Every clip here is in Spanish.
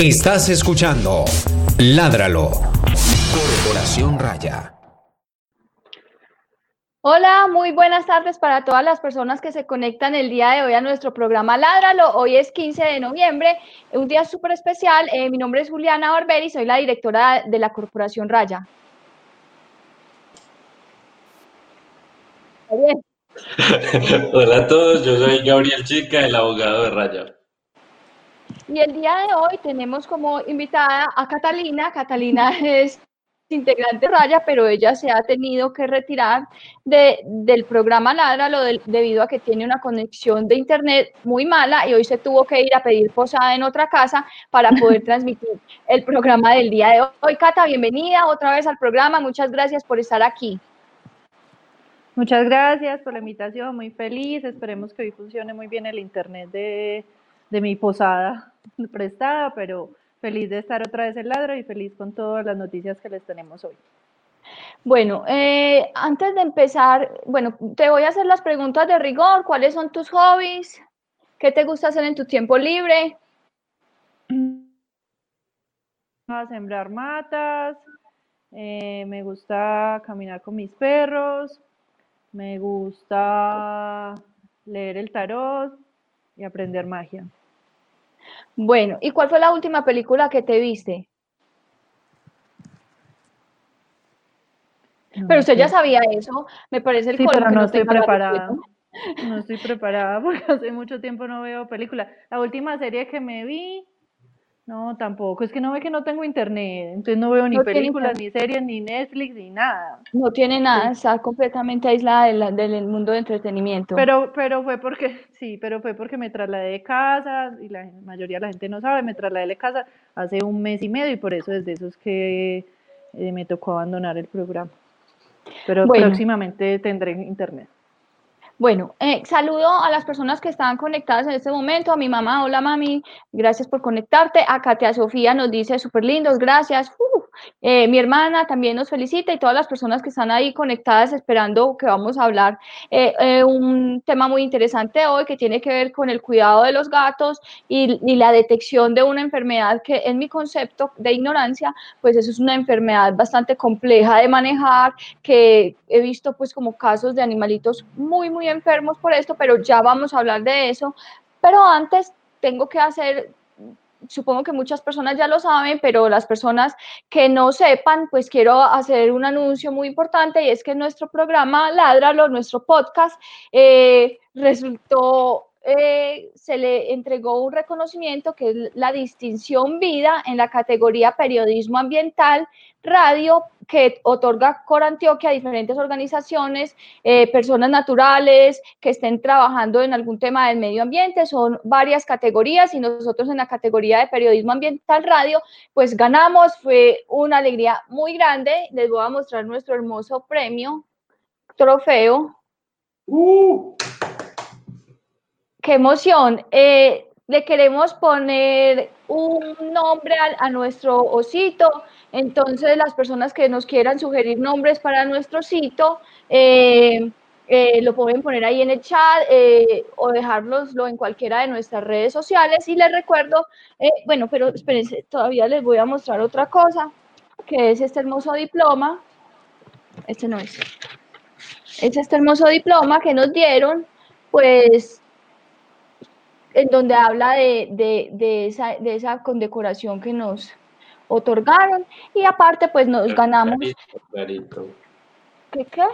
Estás escuchando Ládralo. Corporación Raya. Hola, muy buenas tardes para todas las personas que se conectan el día de hoy a nuestro programa Ládralo. Hoy es 15 de noviembre, un día súper especial. Eh, mi nombre es Juliana Barberi, soy la directora de la Corporación Raya. Hola a todos, yo soy Gabriel Chica, el abogado de Raya. Y el día de hoy tenemos como invitada a Catalina. Catalina es integrante de Raya, pero ella se ha tenido que retirar de, del programa Ládralo debido a que tiene una conexión de internet muy mala y hoy se tuvo que ir a pedir posada en otra casa para poder transmitir el programa del día de hoy. Cata, bienvenida otra vez al programa. Muchas gracias por estar aquí. Muchas gracias por la invitación, muy feliz. Esperemos que hoy funcione muy bien el internet de, de mi posada prestada, pero feliz de estar otra vez en Ladro y feliz con todas las noticias que les tenemos hoy. Bueno, eh, antes de empezar, bueno, te voy a hacer las preguntas de rigor. ¿Cuáles son tus hobbies? ¿Qué te gusta hacer en tu tiempo libre? A sembrar matas, eh, me gusta caminar con mis perros, me gusta leer el tarot y aprender magia. Bueno, ¿y cuál fue la última película que te viste? pero usted ya sabía eso, me parece el sí, pero no, estoy preparada. No estoy preparada porque hace mucho tiempo no veo películas. La última serie que me vi no, tampoco. Es que no ve que no tengo internet, entonces no veo ni películas, ni series, ni Netflix, ni nada. No tiene nada, está completamente aislada del, mundo de entretenimiento. Pero, pero fue porque, sí, pero fue porque me trasladé de casa, y la mayoría de la gente no sabe, me trasladé de casa hace un mes y medio, y por eso desde eso es que eh, me tocó abandonar el programa. Pero próximamente tendré internet. Bueno, eh, saludo a las personas que están conectadas en este momento, a mi mamá, hola mami, gracias por conectarte, a Katia Sofía nos dice súper lindos, gracias, eh, mi hermana también nos felicita y todas las personas que están ahí conectadas esperando que vamos a hablar eh, un tema muy interesante hoy que tiene que ver con el cuidado de los gatos y, y, la detección de una enfermedad que en mi concepto de ignorancia, pues eso es una enfermedad bastante compleja de manejar, que he visto pues como casos de animalitos muy, muy enfermos por esto, pero ya vamos a hablar de eso. Pero antes tengo que hacer, supongo que muchas personas ya lo saben, pero las personas que no sepan, pues quiero hacer un anuncio muy importante y es que nuestro programa Ládralo, nuestro podcast, eh, resultó eh, se le entregó un reconocimiento que es la distinción vida en la categoría periodismo ambiental radio que otorga Cor Antioquia a diferentes organizaciones, eh, personas naturales que estén trabajando en algún tema del medio ambiente, son varias categorías y nosotros en la categoría de periodismo ambiental radio, pues ganamos, fue una alegría muy grande, les voy a mostrar nuestro hermoso premio, trofeo. Uh qué emoción. Eh, le queremos poner un nombre a, nuestro osito. Entonces, las personas que nos quieran sugerir nombres para nuestro osito, eh, eh, lo pueden poner ahí en el chat o dejárnoslo en cualquiera de nuestras redes sociales. Y les recuerdo, bueno, pero espérense, todavía les voy a mostrar otra cosa, que es este hermoso diploma. Este no es. Es este hermoso diploma que nos dieron, pues en donde habla de, de, esa, de esa condecoración que nos otorgaron y aparte pues nos ganamos. Clarito, ¿Qué qué?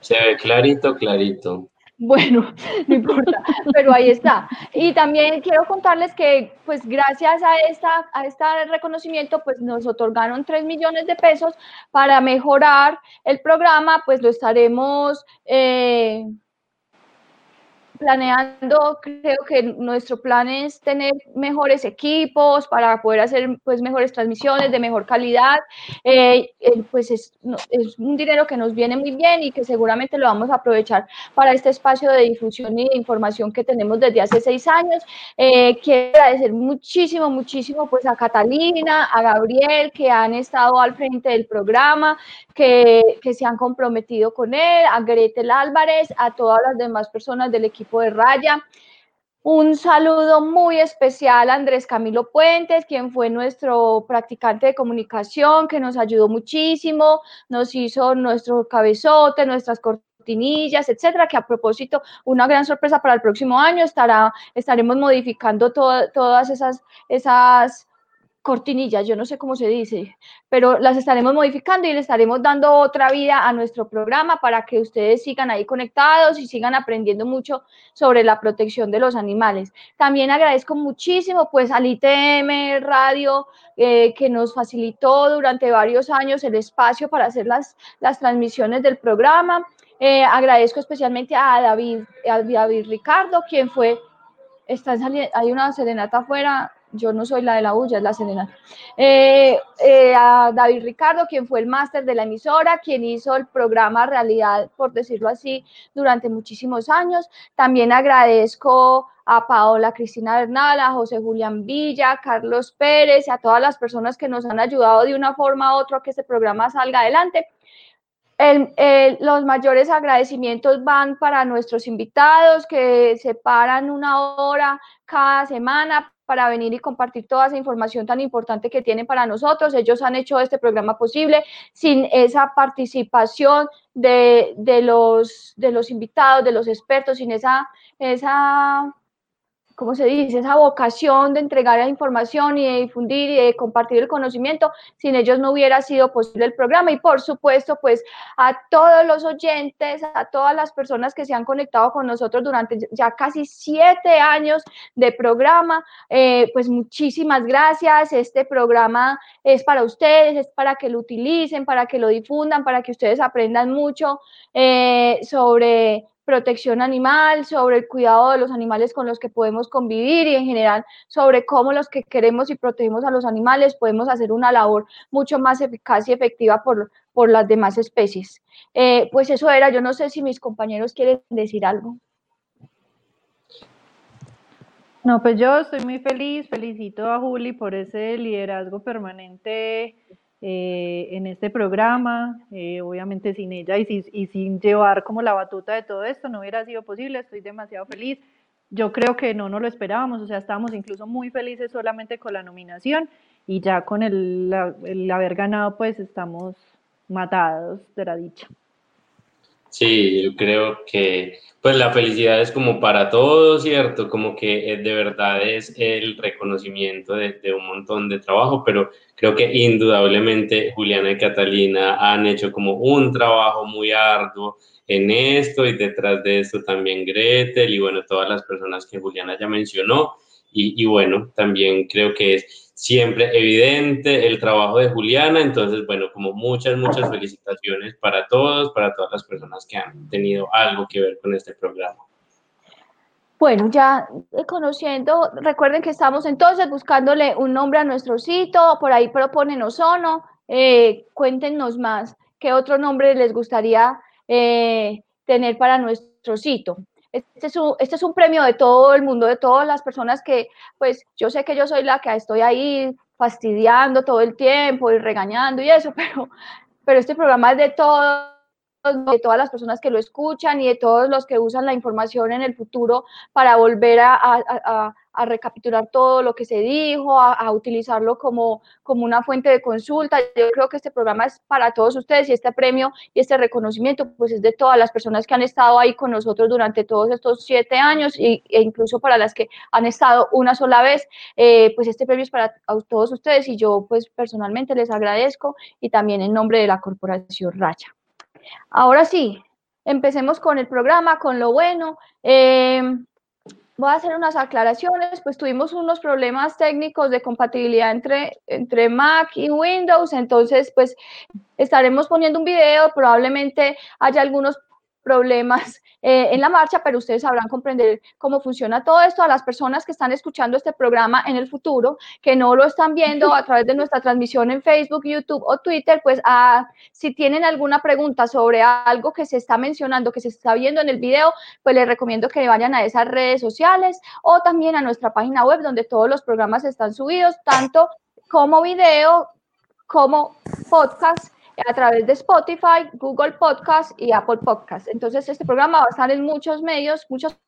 Se ve clarito, clarito. Bueno, no importa, pero ahí está. Y también quiero contarles que, pues, gracias a esta, a este reconocimiento, pues, nos otorgaron 3 millones de pesos para mejorar el programa, pues, lo estaremos eh, planeando, creo que nuestro plan es tener mejores equipos para poder hacer pues mejores transmisiones de mejor calidad. Eh, eh, pues es, es, un dinero que nos viene muy bien y que seguramente lo vamos a aprovechar para este espacio de difusión y de información que tenemos desde hace seis años. Eh, quiero agradecer muchísimo, muchísimo pues a Catalina, a Gabriel, que han estado al frente del programa, que, que se han comprometido con él, a Gretel Álvarez, a todas las demás personas del equipo de Raya. Un saludo muy especial a Andrés Camilo Puentes, quien fue nuestro practicante de comunicación, que nos ayudó muchísimo, nos hizo nuestro cabezote, nuestras cortinillas, etcétera, que a propósito, una gran sorpresa para el próximo año, estará, estaremos modificando todas esas, esas cortinillas, yo no sé cómo se dice, pero las estaremos modificando y le estaremos dando otra vida a nuestro programa para que ustedes sigan ahí conectados y sigan aprendiendo mucho sobre la protección de los animales. También agradezco muchísimo pues al ITM Radio eh, que nos facilitó durante varios años el espacio para hacer las, las transmisiones del programa. Eh, agradezco especialmente a David, a David Ricardo, quien fue, está hay una serenata afuera, yo no soy la de la bulla, es la Selena. Eh, eh, a David Ricardo, quien fue el máster de la emisora, quien hizo el programa Realidad, por decirlo así, durante muchísimos años. También agradezco a Paola Cristina Bernal, a José Julián Villa, a Carlos Pérez a todas las personas que nos han ayudado de una forma u otra a que este programa salga adelante. los mayores agradecimientos van para nuestros invitados que se paran una hora cada semana para venir y compartir toda esa información tan importante que tienen para nosotros. Ellos han hecho este programa posible sin esa participación de, de los, de los invitados, de los expertos, sin esa, esa ¿cómo se dice? Esa vocación de entregar la información y de difundir y de compartir el conocimiento, sin ellos no hubiera sido posible el programa. Y por supuesto, pues a todos los oyentes, a todas las personas que se han conectado con nosotros durante ya casi siete años de programa, eh, pues muchísimas gracias. Este programa es para ustedes, es para que lo utilicen, para que lo difundan, para que ustedes aprendan mucho eh, sobre protección animal, sobre el cuidado de los animales con los que podemos convivir y en general sobre cómo los que queremos y protegemos a los animales podemos hacer una labor mucho más eficaz y efectiva por, por las demás especies. Eh, pues eso era, yo no sé si mis compañeros quieren decir algo. No, pues yo estoy muy feliz, felicito a Juli por ese liderazgo permanente eh, en este programa, eh, obviamente sin ella y, y, sin llevar como la batuta de todo esto no hubiera sido posible, estoy demasiado feliz. Yo creo que no nos lo esperábamos, o sea, estábamos incluso muy felices solamente con la nominación y ya con el, el haber ganado pues estamos matados de la dicha. Sí, yo creo que pues la felicidad es como para todos, ¿cierto? Como que eh, de verdad es el reconocimiento de, un montón de trabajo, pero creo que indudablemente Juliana y Catalina han hecho como un trabajo muy arduo en esto y detrás de esto también Gretel y bueno, todas las personas que Juliana ya mencionó. Y, y bueno, también creo que es siempre evidente el trabajo de Juliana. Entonces, bueno, como muchas, muchas felicitaciones para todos, para todas las personas que han tenido algo que ver con este programa. Bueno, ya conociendo, recuerden que estamos entonces buscándole un nombre a nuestro sitio, por ahí proponen Ozono, eh, cuéntenos más, qué otro nombre les gustaría eh, tener para nuestro sitio. Este es, un, este es un premio de todo el mundo, de todas las personas que, pues yo sé que yo soy la que estoy ahí fastidiando todo el tiempo y regañando y eso, pero, pero este programa es de todos de todas las personas que lo escuchan y de todos los que usan la información en el futuro para volver a, a recapitular todo lo que se dijo, a, utilizarlo como, como una fuente de consulta. Yo creo que este programa es para todos ustedes y este premio y este reconocimiento pues es de todas las personas que han estado ahí con nosotros durante todos estos siete años y, e incluso para las que han estado una sola vez, eh, pues este premio es para todos ustedes y yo pues personalmente les agradezco y también en nombre de la Corporación Racha. Ahora sí, empecemos con el programa, con lo bueno. Eh, voy a hacer unas aclaraciones, pues tuvimos unos problemas técnicos de compatibilidad entre, entre Mac y Windows, entonces pues estaremos poniendo un video, probablemente haya algunos problemas eh, en la marcha, pero ustedes sabrán comprender cómo funciona todo esto. A las personas que están escuchando este programa en el futuro, que no lo están viendo a través de nuestra transmisión en Facebook, YouTube o Twitter, pues ah, si tienen alguna pregunta sobre algo que se está mencionando, que se está viendo en el video, pues les recomiendo que vayan a esas redes sociales o también a nuestra página web donde todos los programas están subidos, tanto como video como podcast a través de Spotify, Google Podcast y Apple Podcast. Entonces, este programa va a estar en muchos medios, muchas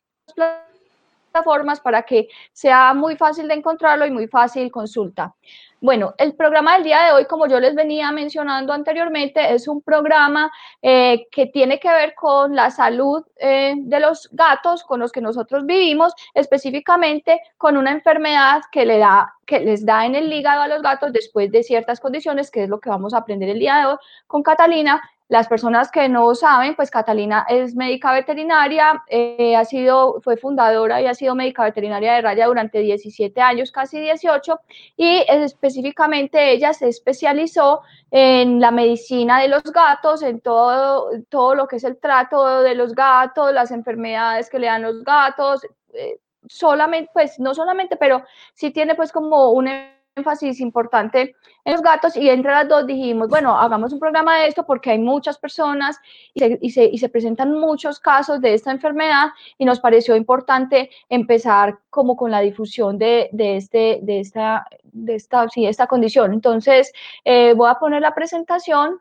para que sea muy fácil de encontrarlo y muy fácil consulta. Bueno, el programa del día de hoy, como yo les venía mencionando anteriormente, es un programa eh, que tiene que ver con la salud eh, de los gatos con los que nosotros vivimos, específicamente con una enfermedad que, le da, que les da en el hígado a los gatos después de ciertas condiciones, que es lo que vamos a aprender el día de hoy con Catalina, las personas que no saben, pues Catalina es médica veterinaria, eh, ha sido, fue fundadora y ha sido médica veterinaria de Raya durante 17 años, casi 18, y específicamente ella se especializó en la medicina de los gatos, en todo, todo lo que es el trato de los gatos, las enfermedades que le dan los gatos, eh, solamente, pues no solamente, pero sí tiene pues como un énfasis importante en los gatos y entre las dos dijimos, bueno, hagamos un programa de esto porque hay muchas personas y se, y se, presentan muchos casos de esta enfermedad y nos pareció importante empezar como con la difusión de, de, este, de, esta, de, esta, sí, esta condición. Entonces, eh, voy a poner la presentación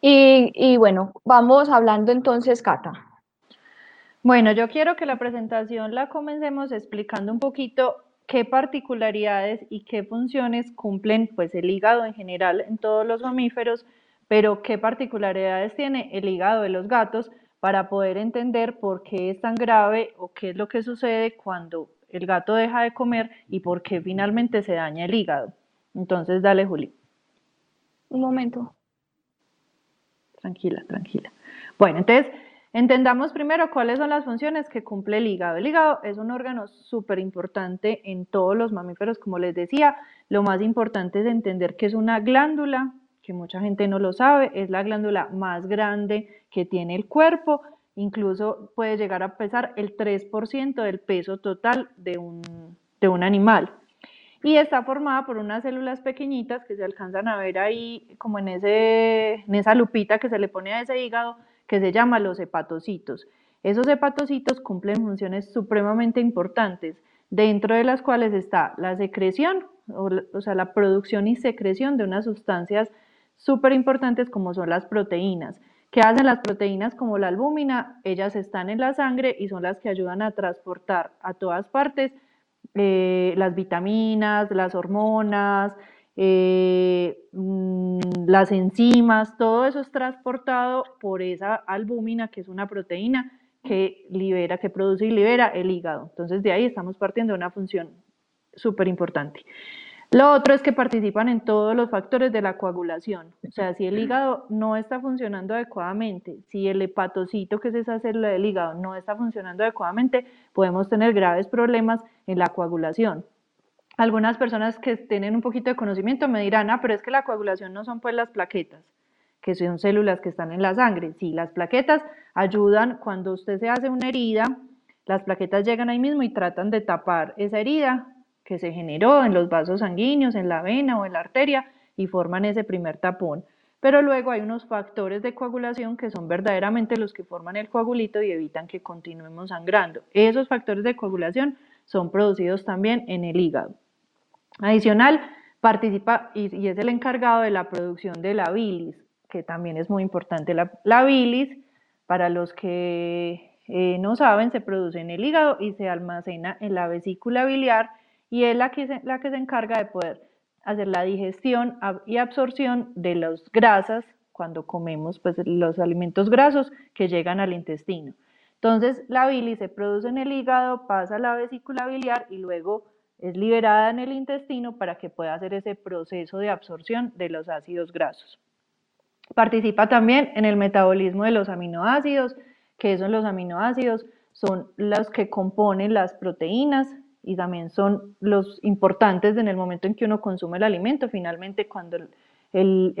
y, y bueno, vamos hablando entonces, Cata. Bueno, yo quiero que la presentación la comencemos explicando un poquito qué particularidades y qué funciones cumplen pues el hígado en general en todos los mamíferos, pero qué particularidades tiene el hígado de los gatos para poder entender por qué es tan grave o qué es lo que sucede cuando el gato deja de comer y por qué finalmente se daña el hígado. Entonces, dale, Juli. Un momento. Tranquila, tranquila. Bueno, entonces, Entendamos primero cuáles son las funciones que cumple el hígado. El hígado es un órgano súper importante en todos los mamíferos, como les decía. Lo más importante es entender que es una glándula, que mucha gente no lo sabe, es la glándula más grande que tiene el cuerpo, incluso puede llegar a pesar el 3% del peso total de un, de un animal. Y está formada por unas células pequeñitas que se alcanzan a ver ahí, como en, ese, en esa lupita que se le pone a ese hígado, que se llama los hepatocitos. Esos hepatocitos cumplen funciones supremamente importantes, dentro de las cuales está la secreción, o, sea, la producción y secreción de unas sustancias súper importantes como son las proteínas. ¿Qué hacen las proteínas como la albúmina? Ellas están en la sangre y son las que ayudan a transportar a todas partes eh, las vitaminas, las hormonas, eh, mm, las enzimas, todo eso es transportado por esa albúmina, que es una proteína que libera, que produce y libera el hígado. Entonces de ahí estamos partiendo de una función súper importante. Lo otro es que participan en todos los factores de la coagulación. O sea, si el hígado no está funcionando adecuadamente, si el hepatocito, que es esa célula del hígado, no está funcionando adecuadamente, podemos tener graves problemas en la coagulación algunas personas que tienen un poquito de conocimiento me dirán, ah, pero es que la coagulación no son pues las plaquetas, que son células que están en la sangre. Sí, las plaquetas ayudan cuando usted se hace una herida, las plaquetas llegan ahí mismo y tratan de tapar esa herida que se generó en los vasos sanguíneos, en la vena o en la arteria y forman ese primer tapón. Pero luego hay unos factores de coagulación que son verdaderamente los que forman el coagulito y evitan que continuemos sangrando. Esos factores de coagulación son producidos también en el hígado. Adicional, participa y, es el encargado de la producción de la bilis, que también es muy importante. La, bilis, para los que eh, no saben, se produce en el hígado y se almacena en la vesícula biliar y es la que se, la que se encarga de poder hacer la digestión y absorción de las grasas cuando comemos pues, los alimentos grasos que llegan al intestino. Entonces, la bilis se produce en el hígado, pasa a la vesícula biliar y luego es liberada en el intestino para que pueda hacer ese proceso de absorción de los ácidos grasos. Participa también en el metabolismo de los aminoácidos, que son los aminoácidos, son los que componen las proteínas y también son los importantes en el momento en que uno consume el alimento. Finalmente, cuando el,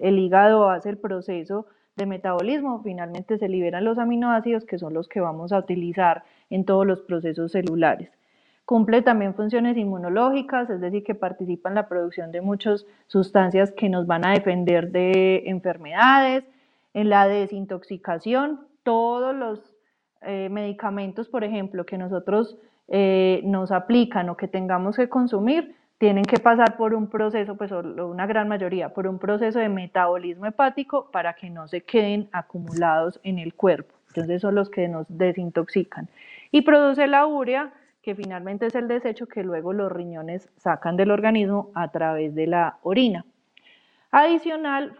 el hígado hace el proceso de metabolismo, finalmente se liberan los aminoácidos que son los que vamos a utilizar en todos los procesos celulares. Cumple también funciones inmunológicas, es decir, que participa en la producción de muchas sustancias que nos van a defender de enfermedades, en la desintoxicación, todos los eh, medicamentos, por ejemplo, que nosotros eh, nos aplican o que tengamos que consumir, tienen que pasar por un proceso, pues una gran mayoría, por un proceso de metabolismo hepático para que no se queden acumulados en el cuerpo. Entonces son los que nos desintoxican. y produce la urea, que finalmente es el desecho que luego los riñones sacan del organismo a través de la orina. Adicional,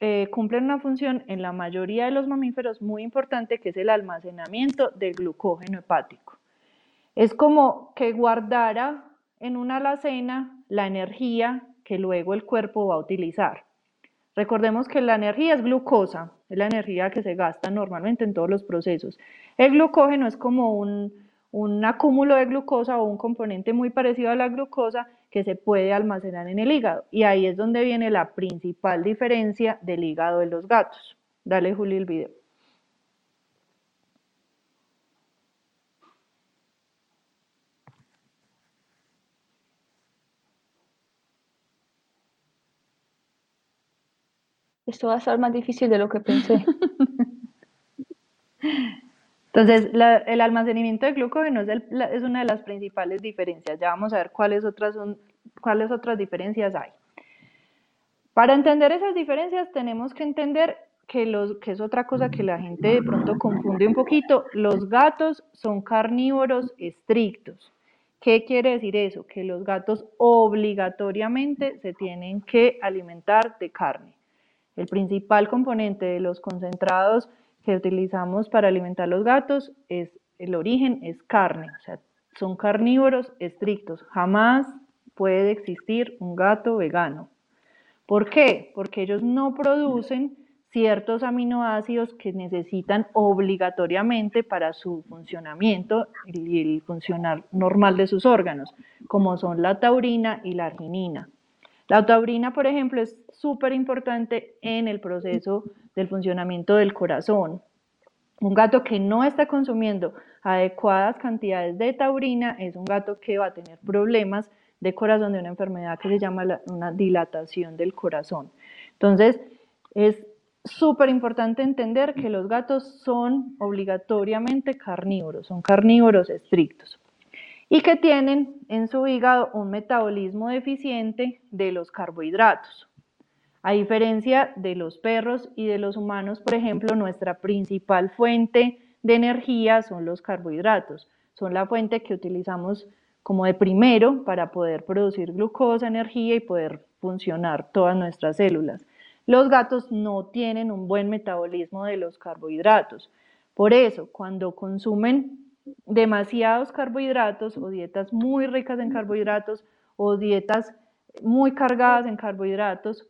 eh, cumplen una función en la mayoría de los mamíferos muy importante, que es el almacenamiento del glucógeno hepático. Es como que guardara en una alacena la energía que luego el cuerpo va a utilizar. Recordemos que la energía es glucosa, es la energía que se gasta normalmente en todos los procesos. El glucógeno es como un, un acúmulo de glucosa o un componente muy parecido a la glucosa que se puede almacenar en el hígado. Y ahí es donde viene la principal diferencia del hígado de los gatos. Dale, Juli, el video. Esto va a ser más difícil de lo que pensé. Entonces, el almacenamiento de glucógeno es, una de las principales diferencias. Ya vamos a ver cuáles otras, cuáles otras diferencias hay. Para entender esas diferencias tenemos que entender que, los, que es otra cosa que la gente de pronto confunde un poquito. Los gatos son carnívoros estrictos. ¿Qué quiere decir eso? Que los gatos obligatoriamente se tienen que alimentar de carne. El principal componente de los concentrados que utilizamos para alimentar los gatos es el origen es carne, son carnívoros estrictos. Jamás puede existir un gato vegano. ¿Por qué? Porque ellos no producen ciertos aminoácidos que necesitan obligatoriamente para su funcionamiento y el funcionar normal de sus órganos, como son la taurina y la arginina. La taurina, por ejemplo, es súper importante en el proceso del funcionamiento del corazón. Un gato que no está consumiendo adecuadas cantidades de taurina es un gato que va a tener problemas de corazón de una enfermedad que se llama una dilatación del corazón. Entonces, es súper importante entender que los gatos son obligatoriamente carnívoros, son carnívoros estrictos y que tienen en su hígado un metabolismo deficiente de los carbohidratos. A diferencia de los perros y de los humanos, por ejemplo, nuestra principal fuente de energía son los carbohidratos. Son la fuente que utilizamos como de primero para poder producir glucosa, energía y poder funcionar todas nuestras células. Los gatos no tienen un buen metabolismo de los carbohidratos. Por eso, cuando consumen demasiados carbohidratos o dietas muy ricas en carbohidratos o dietas muy cargadas en carbohidratos,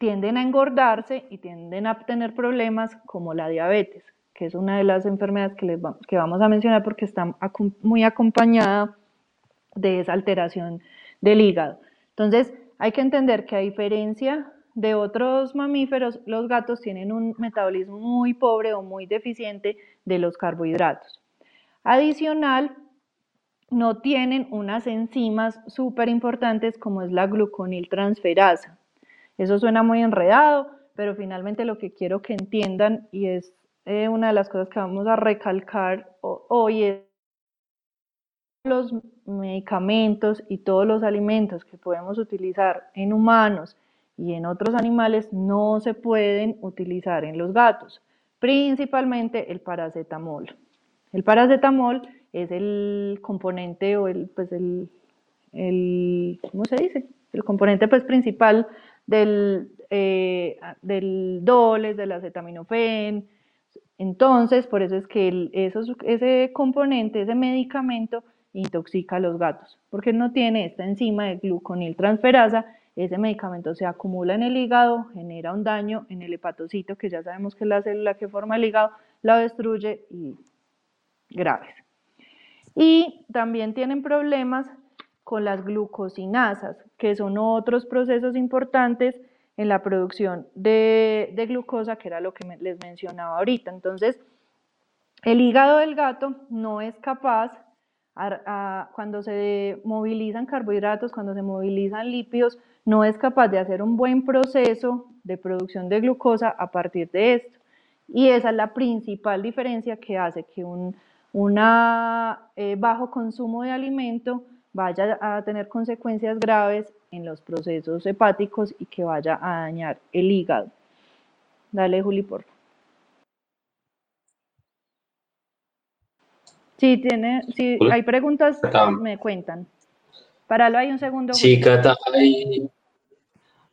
tienden a engordarse y tienden a tener problemas como la diabetes, que es una de las enfermedades que, les que vamos a mencionar porque está muy acompañada de esa alteración del hígado. Entonces, hay que entender que a diferencia de otros mamíferos, los gatos tienen un metabolismo muy pobre o muy deficiente de los carbohidratos. Adicional, no tienen unas enzimas súper importantes como es la gluconiltransferasa. Eso suena muy enredado, pero finalmente lo que quiero que entiendan y es eh, una de las cosas que vamos a recalcar hoy es los medicamentos y todos los alimentos que podemos utilizar en humanos y en otros animales no se pueden utilizar en los gatos, principalmente el paracetamol. El paracetamol es el componente o el, pues el, el ¿cómo se dice? El componente pues principal del, eh, del doles, del acetaminofén. Entonces, por eso es que ese componente, ese medicamento, intoxica a los gatos, porque no tiene esta enzima de gluconiltransferasa, ese medicamento se acumula en el hígado, genera un daño en el hepatocito, que ya sabemos que es la célula que forma el hígado, la destruye y graves. Y también tienen problemas con las glucosinasas, que son otros procesos importantes en la producción de, glucosa, que era lo que les mencionaba ahorita. Entonces, el hígado del gato no es capaz, cuando se movilizan carbohidratos, cuando se movilizan lípidos, no es capaz de hacer un buen proceso de producción de glucosa a partir de esto. Y esa es la principal diferencia que hace que un eh, bajo consumo de alimento vaya a tener consecuencias graves en los procesos hepáticos y que vaya a dañar el hígado. Dale, Juli, por favor. Si tiene, si hay preguntas, me cuentan. Páralo ahí un segundo. Sí, Cata,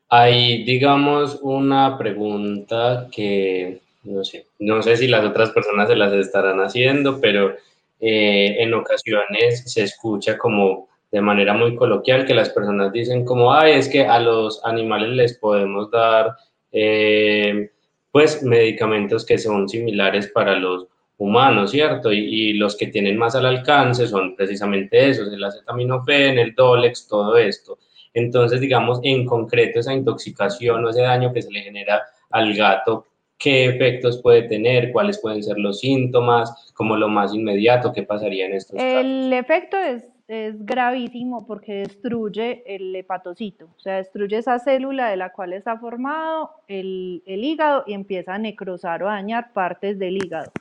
hay, digamos, una pregunta que no sé, no sé si las otras personas se las estarán haciendo, pero eh, en ocasiones se escucha como de manera muy coloquial que las personas dicen como, ay, es que a los animales les podemos dar eh, pues medicamentos que son similares para los humanos, ¿cierto? Y, los que tienen más al alcance son precisamente esos, el acetaminofén, el Dolex, todo esto. Entonces, digamos, en concreto, esa intoxicación o ese daño que se le genera al gato, ¿qué efectos puede tener? ¿Cuáles pueden ser los síntomas? Como lo más inmediato, ¿qué pasaría en estos casos? El efecto es, es gravísimo porque destruye el hepatocito, o sea, destruye esa célula de la cual está formado el, el hígado y empieza a necrosar o a dañar partes del hígado.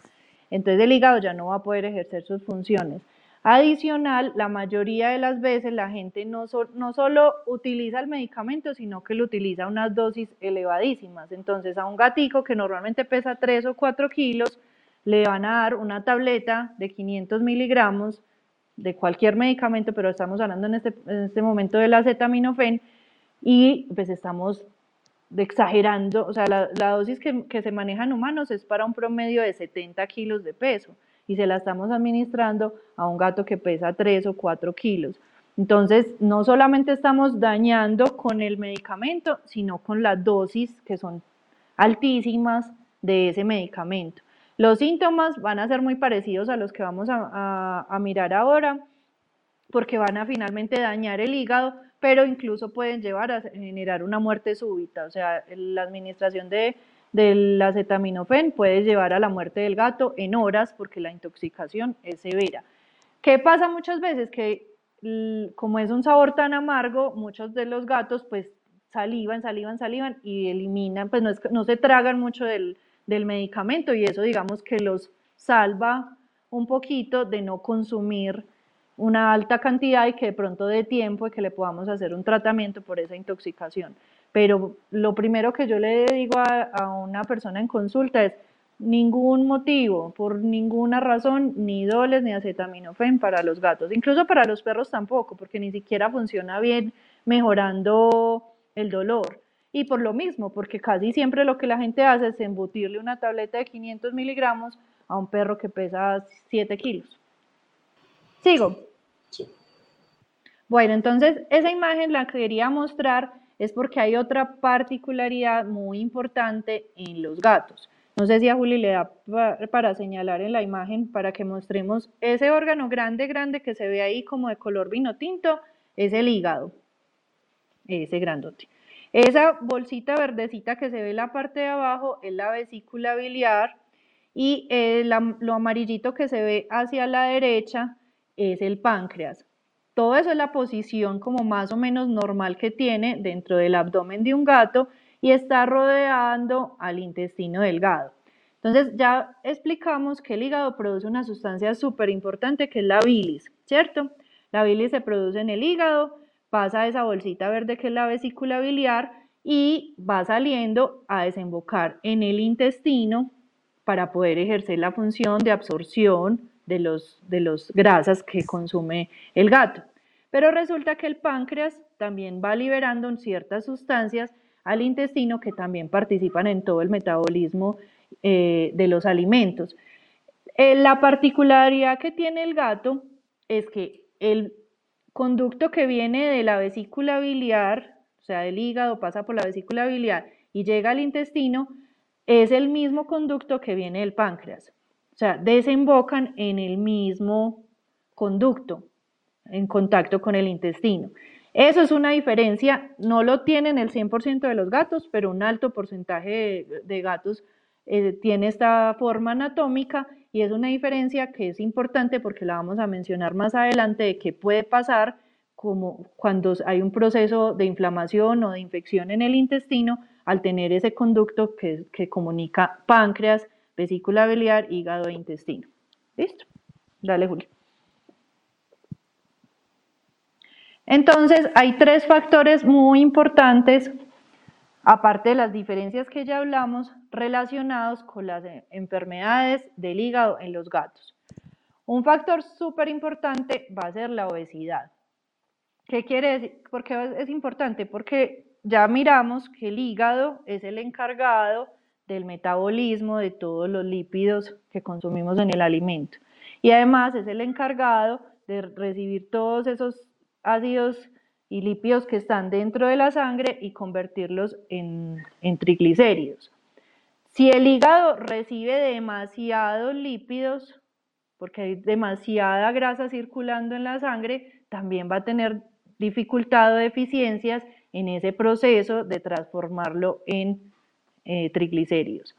Entonces el hígado ya no va a poder ejercer sus funciones. Adicional, la mayoría de las veces la gente no, solo utiliza el medicamento, sino que lo utiliza a unas dosis elevadísimas. Entonces a un gatico que normalmente pesa 3 o 4 kilos, le van a dar una tableta de 500 miligramos de cualquier medicamento, pero estamos hablando en este, en este momento del acetaminofén, y pues estamos exagerando, o sea, la, dosis que, se maneja en humanos es para un promedio de 70 kilos de peso y se la estamos administrando a un gato que pesa 3 o 4 kilos. Entonces, no solamente estamos dañando con el medicamento, sino con las dosis que son altísimas de ese medicamento. Los síntomas van a ser muy parecidos a los que vamos a mirar ahora, porque van a finalmente dañar el hígado, pero incluso pueden llevar a generar una muerte súbita. O sea, la administración de, del acetaminofén puede llevar a la muerte del gato en horas porque la intoxicación es severa. ¿Qué pasa muchas veces? Que como es un sabor tan amargo, muchos de los gatos pues salivan, salivan, salivan y eliminan, pues no, no se tragan mucho del, del medicamento y eso digamos que los salva un poquito de no consumir una alta cantidad y que de pronto dé tiempo y que le podamos hacer un tratamiento por esa intoxicación. Pero lo primero que yo le digo a, una persona en consulta es ningún motivo, por ninguna razón, ni doles ni acetaminofén para los gatos, incluso para los perros tampoco, porque ni siquiera funciona bien mejorando el dolor. Y por lo mismo, porque casi siempre lo que la gente hace es embutirle una tableta de 500 miligramos a un perro que pesa 7 kilos. Sigo. Bueno, entonces esa imagen la quería mostrar es porque hay otra particularidad muy importante en los gatos. No sé si a Juli le da para señalar en la imagen para que mostremos ese órgano grande, grande que se ve ahí como de color vino tinto, es el hígado, ese grandote. Esa bolsita verdecita que se ve en la parte de abajo es la vesícula biliar y eh, lo amarillito que se ve hacia la derecha es el páncreas. Todo eso es la posición como más o menos normal que tiene dentro del abdomen de un gato y está rodeando al intestino delgado. Entonces ya explicamos que el hígado produce una sustancia súper importante que es la bilis, ¿cierto? La bilis se produce en el hígado, pasa a esa bolsita verde que es la vesícula biliar y va saliendo a desembocar en el intestino para poder ejercer la función de absorción de los, de los grasas que consume el gato. Pero resulta que el páncreas también va liberando ciertas sustancias al intestino que también participan en todo el metabolismo eh, de los alimentos. Eh, la particularidad que tiene el gato es que el conducto que viene de la vesícula biliar, o sea, del hígado pasa por la vesícula biliar y llega al intestino, es el mismo conducto que viene del páncreas. O sea, desembocan en el mismo conducto, en contacto con el intestino. Eso es una diferencia, no lo tienen el 100% de los gatos, pero un alto porcentaje de, gatos eh, tiene esta forma anatómica y es una diferencia que es importante porque la vamos a mencionar más adelante de qué puede pasar como cuando hay un proceso de inflamación o de infección en el intestino al tener ese conducto que, que comunica páncreas, vesícula biliar, hígado e intestino. ¿Listo? Dale, Julio. Entonces, hay tres factores muy importantes, aparte de las diferencias que ya hablamos, relacionados con las enfermedades del hígado en los gatos. Un factor súper importante va a ser la obesidad. ¿Qué quiere decir? ¿Por qué es importante? Porque ya miramos que el hígado es el encargado del metabolismo de todos los lípidos que consumimos en el alimento. Y además es el encargado de recibir todos esos ácidos y lípidos que están dentro de la sangre y convertirlos en, en triglicéridos. Si el hígado recibe demasiados lípidos, porque hay demasiada grasa circulando en la sangre, también va a tener dificultad o deficiencias en ese proceso de transformarlo en eh, triglicéridos.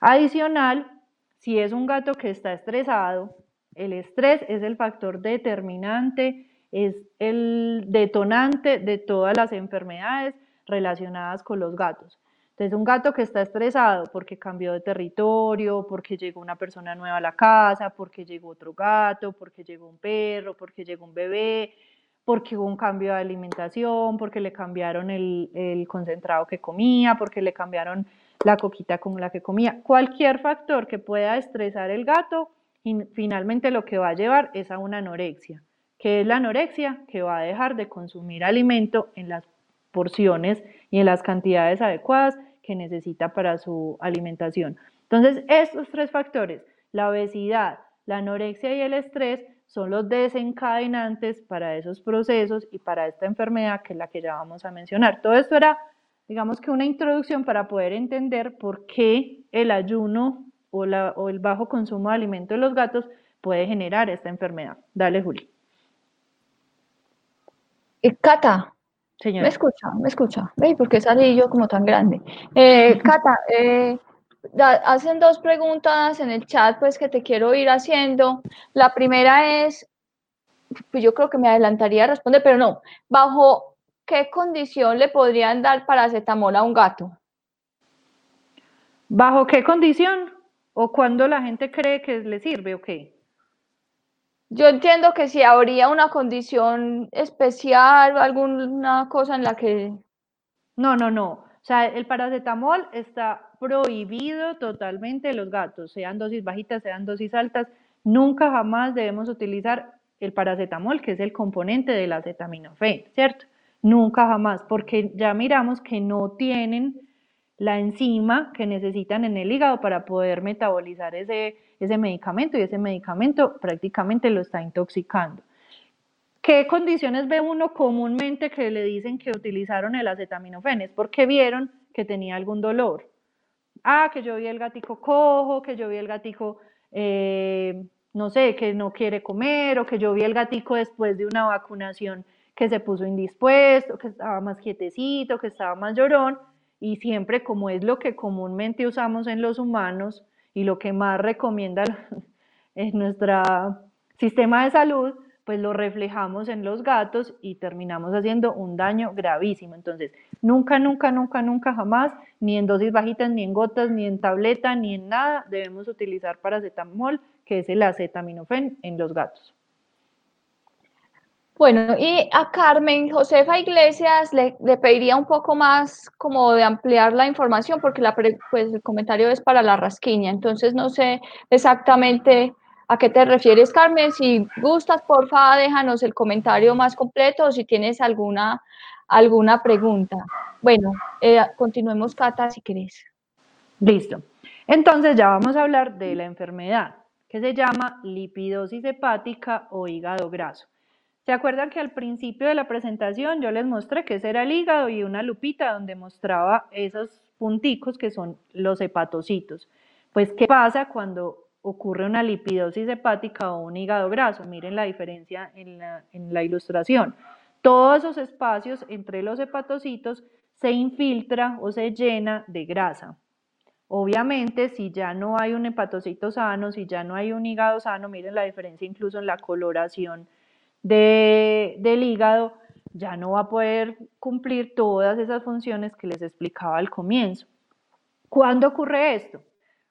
Adicional, si es un gato que está estresado, el estrés es el factor determinante, es el detonante de todas las enfermedades relacionadas con los gatos. Entonces, un gato que está estresado porque cambió de territorio, porque llegó una persona nueva a la casa, porque llegó otro gato, porque llegó un perro, porque llegó un bebé, porque hubo un cambio de alimentación, porque le cambiaron el, concentrado que comía, porque le cambiaron la coquita con la que comía. Cualquier factor que pueda estresar el gato, finalmente lo que va a llevar es a una anorexia. ¿Qué es la anorexia? Que va a dejar de consumir alimento en las porciones y en las cantidades adecuadas que necesita para su alimentación. Entonces, estos tres factores, la obesidad, la anorexia y el estrés, son los desencadenantes para esos procesos y para esta enfermedad que es la que ya vamos a mencionar. Todo esto era, digamos que una introducción para poder entender por qué el ayuno o, el bajo consumo de alimento de los gatos puede generar esta enfermedad. Dale, Juli. Eh, Cata, Señora. me escucha, me escucha. ¿Por qué salí yo como tan grande? Eh, Cata, eh, hacen dos preguntas en el chat, pues que te quiero ir haciendo. La primera es, pues yo creo que me adelantaría a responder, pero no, ¿bajo qué condición le podrían dar paracetamol a un gato? ¿Bajo qué condición? ¿O cuando la gente cree que le sirve o qué? Yo entiendo que si habría una condición especial o alguna cosa en la que... No, no, no. O sea, el paracetamol está prohibido totalmente los gatos, sean dosis bajitas, sean dosis altas. Nunca jamás debemos utilizar el paracetamol, que es el componente del acetaminofén, ¿cierto? Nunca jamás, porque ya miramos que no tienen la enzima que necesitan en el hígado para poder metabolizar ese, ese medicamento y ese medicamento prácticamente lo está intoxicando. ¿Qué condiciones ve uno comúnmente que le dicen que utilizaron el acetaminofén? Es porque vieron que tenía algún dolor. Ah, que yo vi el gatico cojo, que yo vi el gatico, eh, no sé, que no quiere comer, o que yo vi el gatico después de una vacunación que se puso indispuesto, que estaba más quietecito, que estaba más llorón, y siempre como es lo que comúnmente usamos en los humanos y lo que más recomienda en nuestro sistema de salud, pues lo reflejamos en los gatos y terminamos haciendo un daño gravísimo. Entonces, nunca, nunca, nunca, nunca, jamás, ni en dosis bajitas, ni en gotas, ni en tableta, ni en nada, debemos utilizar paracetamol, que es el acetaminofén en los gatos. Bueno, y a Carmen Josefa Iglesias le, pediría un poco más como de ampliar la información, porque la, pues, el comentario es para la rasquiña, entonces no sé exactamente ¿A qué te refieres, Carmen? Si gustas, porfa, déjanos el comentario más completo o si tienes alguna, alguna pregunta. Bueno, eh, continuemos, Cata, si querés. Listo. Entonces ya vamos a hablar de la enfermedad que se llama lipidosis hepática o hígado graso. ¿Se acuerdan que al principio de la presentación yo les mostré que ese era el hígado y una lupita donde mostraba esos punticos que son los hepatocitos? Pues, ¿qué pasa cuando ocurre una lipidosis hepática o un hígado graso. Miren la diferencia en la, ilustración. Todos esos espacios entre los hepatocitos se infiltra o se llena de grasa. Obviamente, si ya no hay un hepatocito sano, si ya no hay un hígado sano, miren la diferencia incluso en la coloración del hígado, ya no va a poder cumplir todas esas funciones que les explicaba al comienzo. ¿Cuándo ocurre esto?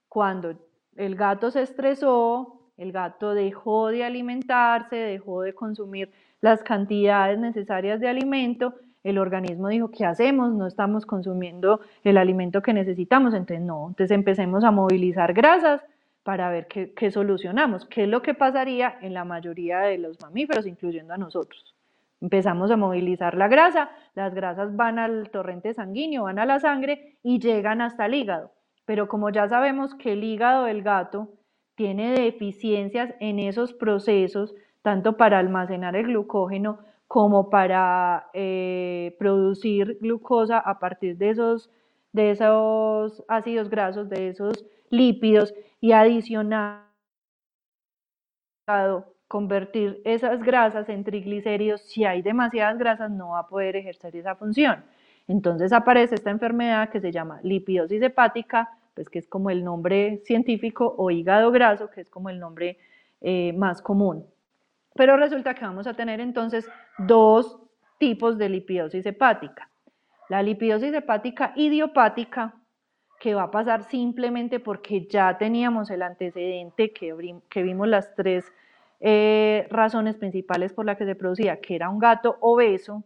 Cuando el gato se estresó, el gato dejó de alimentarse, dejó de consumir las cantidades necesarias de alimento, el organismo dijo, ¿qué hacemos? No estamos consumiendo el alimento que necesitamos, entonces no, entonces empecemos a movilizar grasas para ver qué, qué solucionamos, qué es lo que pasaría en la mayoría de los mamíferos, incluyendo a nosotros. Empezamos a movilizar la grasa, las grasas van al torrente sanguíneo, van a la sangre y llegan hasta el hígado. Pero como ya sabemos que el hígado del gato tiene deficiencias en esos procesos, tanto para almacenar el glucógeno como para eh, producir glucosa a partir de esos, de esos ácidos grasos, de esos lípidos y adicionado convertir esas grasas en triglicéridos, si hay demasiadas grasas no va a poder ejercer esa función. Entonces aparece esta enfermedad que se llama lipidosis hepática, pues que es como el nombre científico, o hígado graso, que es como el nombre eh, más común. Pero resulta que vamos a tener entonces dos tipos de lipidosis hepática. La lipidosis hepática idiopática, que va a pasar simplemente porque ya teníamos el antecedente que, que vimos las tres eh, razones principales por las que se producía, que era un gato obeso,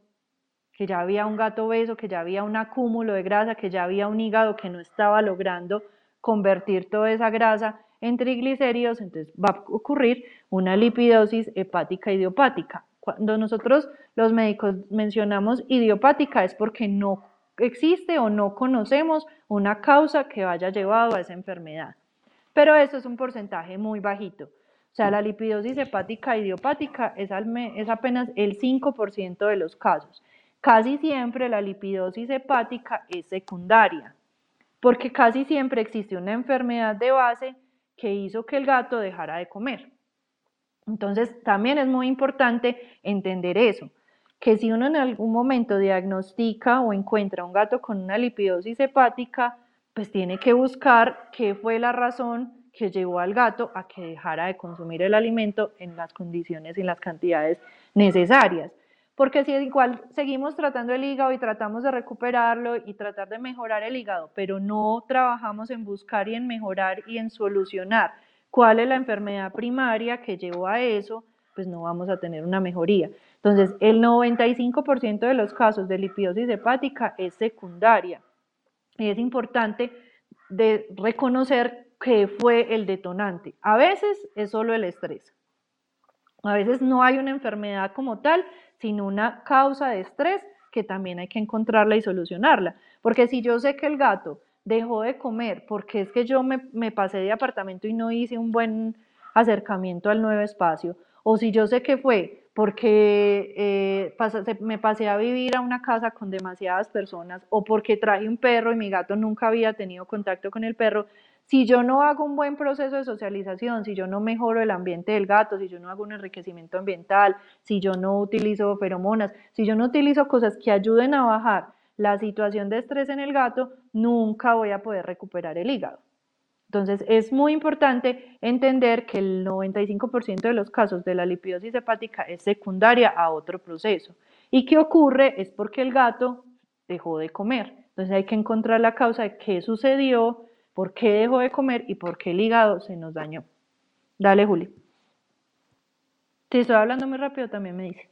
que ya había un gato obeso, que ya había un acúmulo de grasa, que ya había un hígado que no estaba logrando convertir toda esa grasa en triglicéridos, entonces va a ocurrir una lipidosis hepática idiopática. Cuando nosotros los médicos mencionamos idiopática es porque no existe o no conocemos una causa que haya llevado a esa enfermedad. Pero eso es un porcentaje muy bajito. O sea, la lipidosis hepática idiopática es, es apenas el 5% de los casos. Casi siempre la lipidosis hepática es secundaria, porque casi siempre existe una enfermedad de base que hizo que el gato dejara de comer. Entonces, también es muy importante entender eso, que si uno en algún momento diagnostica o encuentra un gato con una lipidosis hepática, pues tiene que buscar qué fue la razón que llevó al gato a que dejara de consumir el alimento en las condiciones y las cantidades necesarias. Porque si igual seguimos tratando el hígado y tratamos de recuperarlo y tratar de mejorar el hígado, pero no trabajamos en buscar y en mejorar y en solucionar cuál es la enfermedad primaria que llevó a eso, pues no vamos a tener una mejoría. Entonces, el 95% de los casos de lipidosis hepática es secundaria. Y es importante reconocer que fue el detonante. A veces es solo el estrés. A veces no hay una enfermedad como tal, sino una causa de estrés que también hay que encontrarla y solucionarla. Porque si yo sé que el gato dejó de comer porque es que yo me, me pasé de apartamento y no hice un buen acercamiento al nuevo espacio, o si yo sé que fue porque eh, me pasé a vivir a una casa con demasiadas personas, o porque traje un perro y mi gato nunca había tenido contacto con el perro, si yo no hago un buen proceso de socialización, si yo no mejoro el ambiente del gato, si yo no hago un enriquecimiento ambiental, si yo no utilizo feromonas, si yo no utilizo cosas que ayuden a bajar la situación de estrés en el gato, nunca voy a poder recuperar el hígado. Entonces es muy importante entender que el 95% de los casos de la lipidosis hepática es secundaria a otro proceso. Y qué ocurre es porque el gato dejó de comer. Entonces hay que encontrar la causa de qué sucedió, por qué dejó de comer y por qué el hígado se nos dañó. Dale, Juli. Si estoy hablando muy rápido, también me dicen.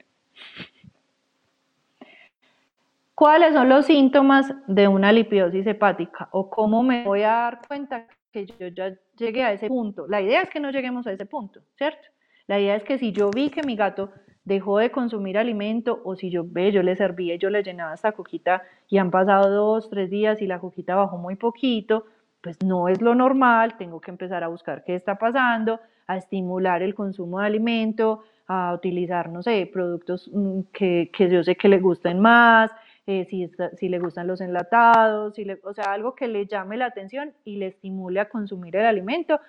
¿Cuáles son los síntomas de una lipidosis hepática? ¿O cómo me voy a dar cuenta que yo ya llegué a ese punto? La idea es que no lleguemos a ese punto, ¿cierto? La idea es que si yo vi que mi gato dejó de consumir alimento o si yo ve, yo le servía yo le llenaba esta coquita y han pasado dos, tres días y la coquita bajó muy poquito, pues no es lo normal, tengo que empezar a buscar qué está pasando, a estimular el consumo de alimento, a utilizar, no sé, productos mm, que, yo sé que le gusten más, eh, si, si, le gustan los enlatados, si le, o sea, algo que le llame la atención y le estimule a consumir el alimento,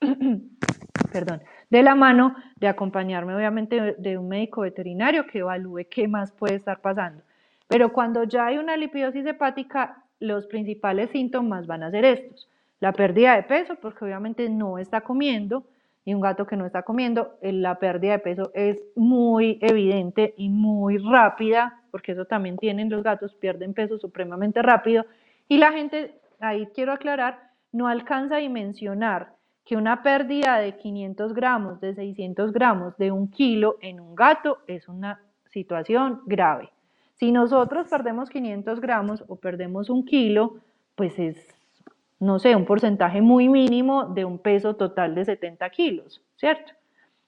perdón, de la mano de acompañarme obviamente de un médico veterinario que evalúe qué más puede estar pasando. Pero cuando ya hay una lipidosis hepática, los principales síntomas van a ser estos. La pérdida de peso, porque obviamente no está comiendo, y un gato que no está comiendo, eh, la pérdida de peso es muy evidente y muy rápida, porque eso también tienen los gatos, pierden peso supremamente rápido. Y la gente, ahí quiero aclarar, no alcanza a dimensionar que una pérdida de 500 gramos, de 600 gramos, de un kilo en un gato es una situación grave. Si nosotros perdemos 500 gramos o perdemos un kilo, pues es no sé, un porcentaje muy mínimo de un peso total de 70 kilos, ¿cierto?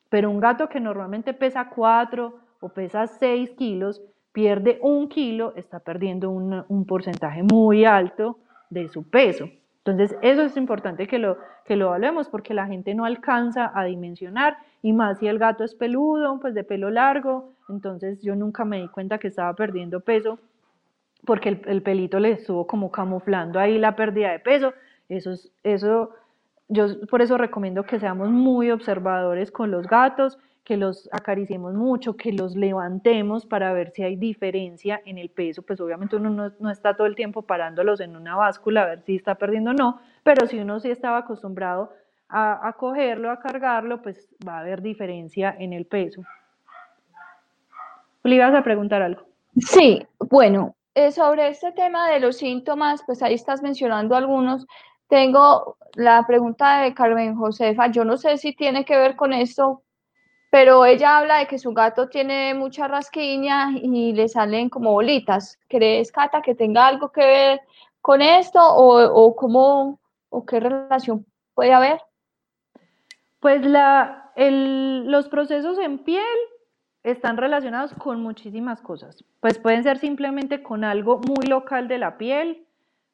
Pero un gato que normalmente pesa 4 o pesa 6 kilos, pierde un kilo, está perdiendo un, porcentaje muy alto de su peso. Entonces, eso es importante que lo, que lo evaluemos porque la gente no alcanza a dimensionar y más si el gato es peludo, pues de pelo largo, entonces yo nunca me di cuenta que estaba perdiendo peso porque el, el pelito le estuvo como camuflando ahí la pérdida de peso. Eso, eso, yo por eso recomiendo que seamos muy observadores con los gatos, que los acariciemos mucho, que los levantemos para ver si hay diferencia en el peso. Pues obviamente uno no, no, está todo el tiempo parándolos en una báscula a ver si está perdiendo o no, pero si uno sí estaba acostumbrado a, a cogerlo, a cargarlo, pues va a haber diferencia en el peso. ¿Le ibas a preguntar algo? Sí, bueno, eh, sobre este tema de los síntomas, pues ahí estás mencionando algunos. Tengo la pregunta de Carmen Josefa. Yo no sé si tiene que ver con esto, pero ella habla de que su gato tiene mucha rasquiña y le salen como bolitas. ¿Crees, Cata, que tenga algo que ver con esto o, o cómo o qué relación puede haber? Pues la, el, los procesos en piel están relacionados con muchísimas cosas. Pues pueden ser simplemente con algo muy local de la piel,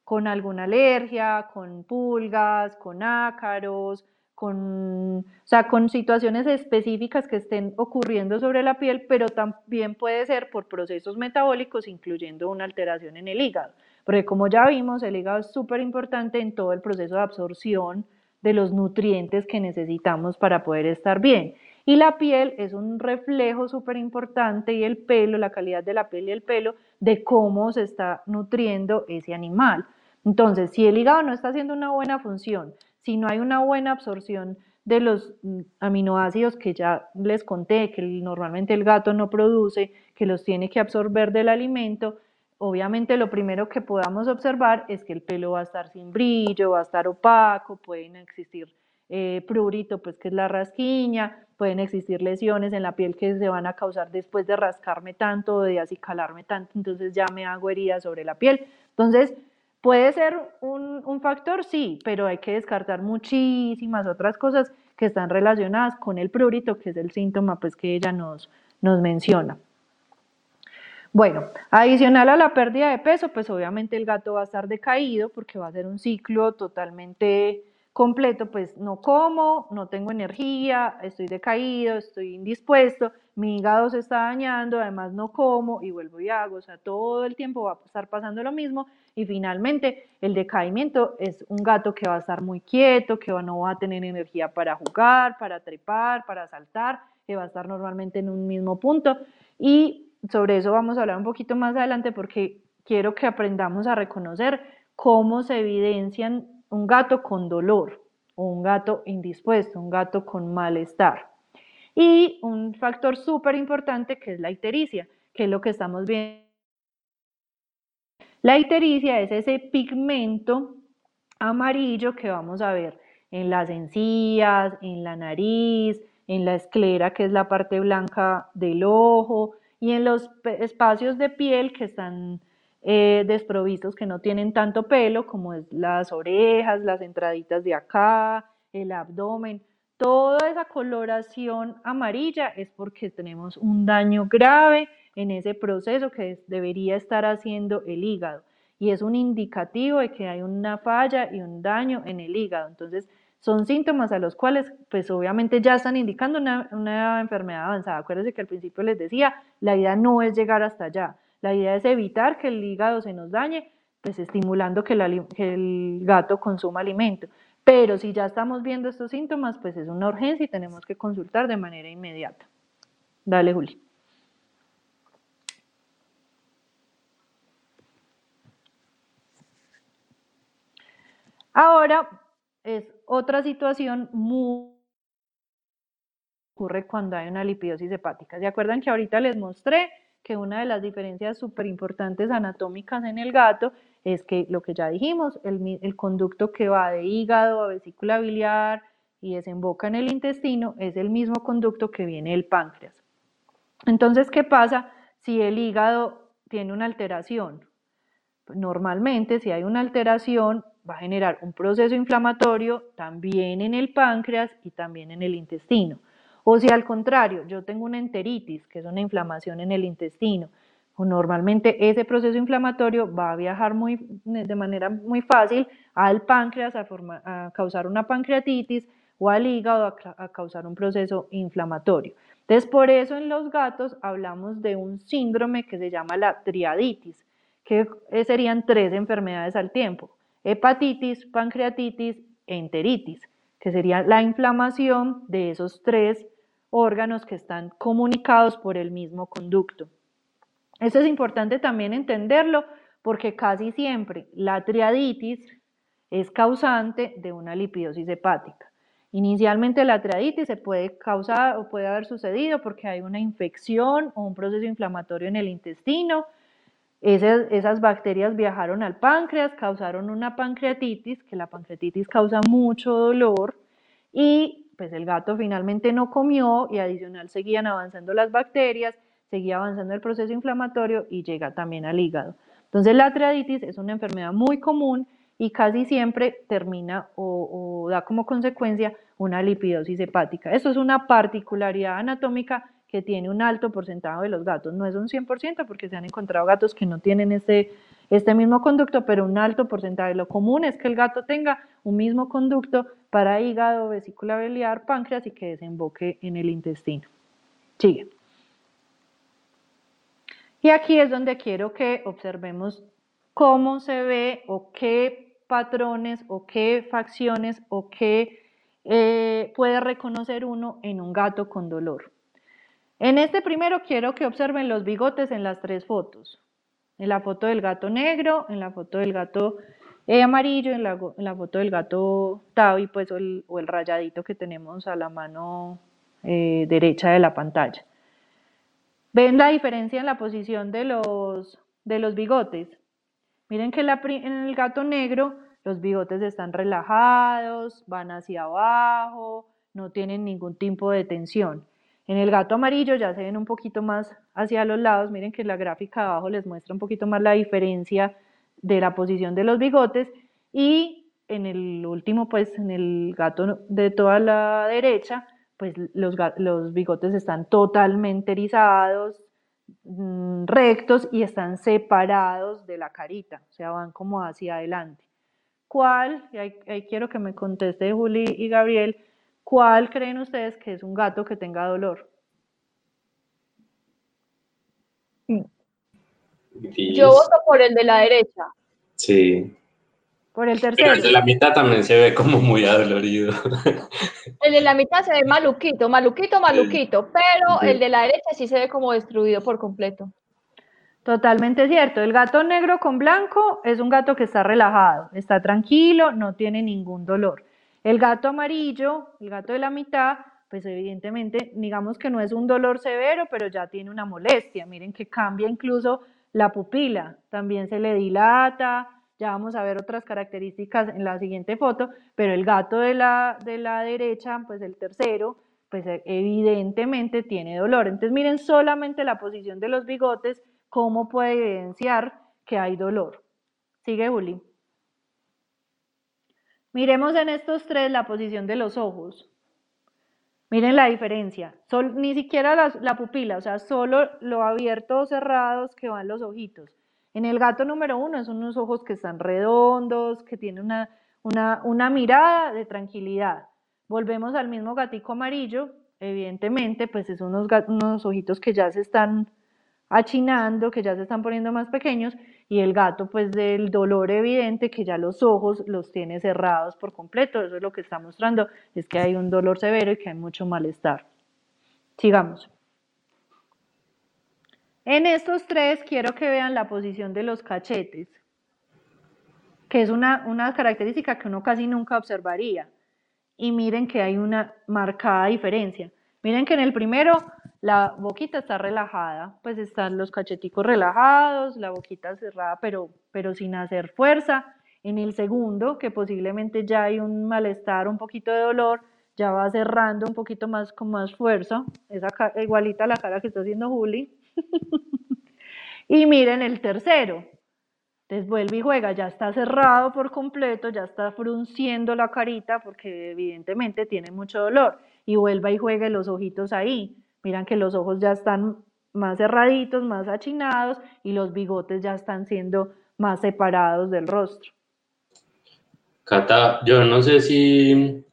con alguna alergia, con pulgas, con ácaros, con, o sea, con situaciones específicas que estén ocurriendo sobre la piel, pero también puede ser por procesos metabólicos, incluyendo una alteración en el hígado. Porque como ya vimos, el hígado es súper importante en todo el proceso de absorción de los nutrientes que necesitamos para poder estar bien. Y la piel es un reflejo súper importante y el pelo, la calidad de la piel y el pelo, de cómo se está nutriendo ese animal. Entonces, si el hígado no está haciendo una buena función, si no hay una buena absorción de los mm, aminoácidos que ya les conté, que normalmente el gato no produce, que los tiene que absorber del alimento, obviamente lo primero que podamos observar es que el pelo va a estar sin brillo, va a estar opaco, pueden existir eh, prurito, pues que es la rasquiña, pueden existir lesiones en la piel que se van a causar después de rascarme tanto de acicalarme tanto, entonces ya me hago heridas sobre la piel. Entonces, puede ser un, factor, sí, pero hay que descartar muchísimas otras cosas que están relacionadas con el prurito, que es el síntoma pues que ella nos, nos menciona. Bueno, adicional a la pérdida de peso, pues obviamente el gato va a estar decaído porque va a ser un ciclo totalmente completo, pues no como, no tengo energía, estoy decaído, estoy indispuesto, mi hígado se está dañando, además no como y vuelvo y hago, o sea, todo el tiempo va a estar pasando lo mismo y finalmente el decaimiento es un gato que va a estar muy quieto, que no va a tener energía para jugar, para trepar, para saltar, que va a estar normalmente en un mismo punto. Y sobre eso vamos a hablar un poquito más adelante porque quiero que aprendamos a reconocer cómo se evidencian un gato con dolor, un gato indispuesto, un gato con malestar. Y un factor súper importante que es la ictericia, que es lo que estamos viendo. La ictericia es ese pigmento amarillo que vamos a ver en las encías, en la nariz, en la esclera, que es la parte blanca del ojo, y en los espacios de piel que están eh, desprovistos que no tienen tanto pelo, como es las orejas, las entraditas de acá, el abdomen. Toda esa coloración amarilla es porque tenemos un daño grave en ese proceso que debería estar haciendo el hígado y es un indicativo de que hay una falla y un daño en el hígado. Entonces, son síntomas a los cuales, pues obviamente ya están indicando una, una enfermedad avanzada. Acuérdense que al principio les decía, la idea no es llegar hasta allá. La idea es evitar que el hígado se nos dañe, pues estimulando que, el gato consuma alimento. Pero si ya estamos viendo estos síntomas, pues es una urgencia y tenemos que consultar de manera inmediata. Dale, Juli. Ahora es otra situación muy ocurre cuando hay una lipidosis hepática. ¿Se acuerdan que ahorita les mostré que una de las diferencias súper importantes anatómicas en el gato es que lo que ya dijimos, el, el, conducto que va de hígado a vesícula biliar y desemboca en el intestino es el mismo conducto que viene del páncreas. Entonces, ¿qué pasa si el hígado tiene una alteración? Normalmente, si hay una alteración, va a generar un proceso inflamatorio también en el páncreas y también en el intestino. O si al contrario, yo tengo una enteritis, que es una inflamación en el intestino, normalmente ese proceso inflamatorio va a viajar de manera muy fácil al páncreas a, causar una pancreatitis o al hígado a, causar un proceso inflamatorio. Entonces, por eso en los gatos hablamos de un síndrome que se llama la triaditis, que serían tres enfermedades al tiempo, hepatitis, pancreatitis, enteritis, que sería la inflamación de esos tres órganos que están comunicados por el mismo conducto. Eso es importante también entenderlo porque casi siempre la triaditis es causante de una lipidosis hepática. Inicialmente la triaditis se puede causar o puede haber sucedido porque hay una infección o un proceso inflamatorio en el intestino. Esas, esas, bacterias viajaron al páncreas, causaron una pancreatitis, que la pancreatitis causa mucho dolor y pues el gato finalmente no comió y adicional seguían avanzando las bacterias, seguía avanzando el proceso inflamatorio y llega también al hígado. Entonces la triaditis es una enfermedad muy común y casi siempre termina o, da como consecuencia una lipidosis hepática. Eso es una particularidad anatómica que tiene un alto porcentaje de los gatos. No es un 100% porque se han encontrado gatos que no tienen este, este mismo conducto, pero un alto porcentaje. Lo común es que el gato tenga un mismo conducto para hígado, vesícula biliar, páncreas y que desemboque en el intestino. Sigue. Y aquí es donde quiero que observemos cómo se ve o qué patrones o qué facciones o qué eh, puede reconocer uno en un gato con dolor. En este primero quiero que observen los bigotes en las tres fotos. En la foto del gato negro, en la foto del gato eh, amarillo, en la, foto del gato tabi, pues, o el, rayadito que tenemos a la mano eh, derecha de la pantalla. ¿Ven la diferencia en la posición de los, de los bigotes? Miren que en el gato negro los bigotes están relajados, van hacia abajo, no tienen ningún tipo de tensión. En el gato amarillo ya se ven un poquito más hacia los lados. Miren que la gráfica de abajo les muestra un poquito más la diferencia de la posición de los bigotes. Y en el último, pues en el gato de toda la derecha, pues los, los bigotes están totalmente erizados, mm, rectos y están separados de la carita, o sea, van como hacia adelante. ¿Cuál, y ahí, quiero que me conteste Juli y Gabriel, cuál creen ustedes que es un gato que tenga dolor? Yo voto por el de la derecha. Sí. Por el tercero. Pero el de la mitad también se ve como muy adolorido. El de la mitad se ve maluquito, maluquito, maluquito, pero el de la derecha sí se ve como destruido por completo. Totalmente cierto. El gato negro con blanco es un gato que está relajado, está tranquilo, no tiene ningún dolor. El gato amarillo, el gato de la mitad, pues evidentemente, digamos que no es un dolor severo, pero ya tiene una molestia. Miren que cambia incluso la pupila, también se le dilata, ya vamos a ver otras características en la siguiente foto, pero el gato de la, de la derecha, pues el tercero, pues evidentemente tiene dolor. Entonces miren solamente la posición de los bigotes ¿cómo puede evidenciar que hay dolor? Sigue Uli. Miremos en estos tres la posición de los ojos. Miren la diferencia. ni siquiera la, pupila, o sea, solo lo abierto o cerrados que van los ojitos. En el gato número uno son unos ojos que están redondos, que tienen una, una mirada de tranquilidad. Volvemos al mismo gatico amarillo, evidentemente, pues es unos, unos ojitos que ya se están achinando, que ya se están poniendo más pequeños, y el gato pues del dolor evidente que ya los ojos los tiene cerrados por completo, eso es lo que está mostrando, es que hay un dolor severo y que hay mucho malestar. Sigamos. En estos tres quiero que vean la posición de los cachetes, que es una, una característica que uno casi nunca observaría. Y miren que hay una marcada diferencia. Miren que en el primero la boquita está relajada, pues están los cacheticos relajados, la boquita cerrada, pero, pero sin hacer fuerza. En el segundo, que posiblemente ya hay un malestar, un poquito de dolor, ya va cerrando un poquito más con más fuerza. Esa igualita la cara que está haciendo Juli. y miren el tercero. Entonces y juega, ya está cerrado por completo, ya está frunciendo la carita porque evidentemente tiene mucho dolor. Y vuelve y juega los ojitos ahí. Miran que los ojos ya están más cerraditos, más achinados y los bigotes ya están siendo más separados del rostro. Cata, yo no sé si,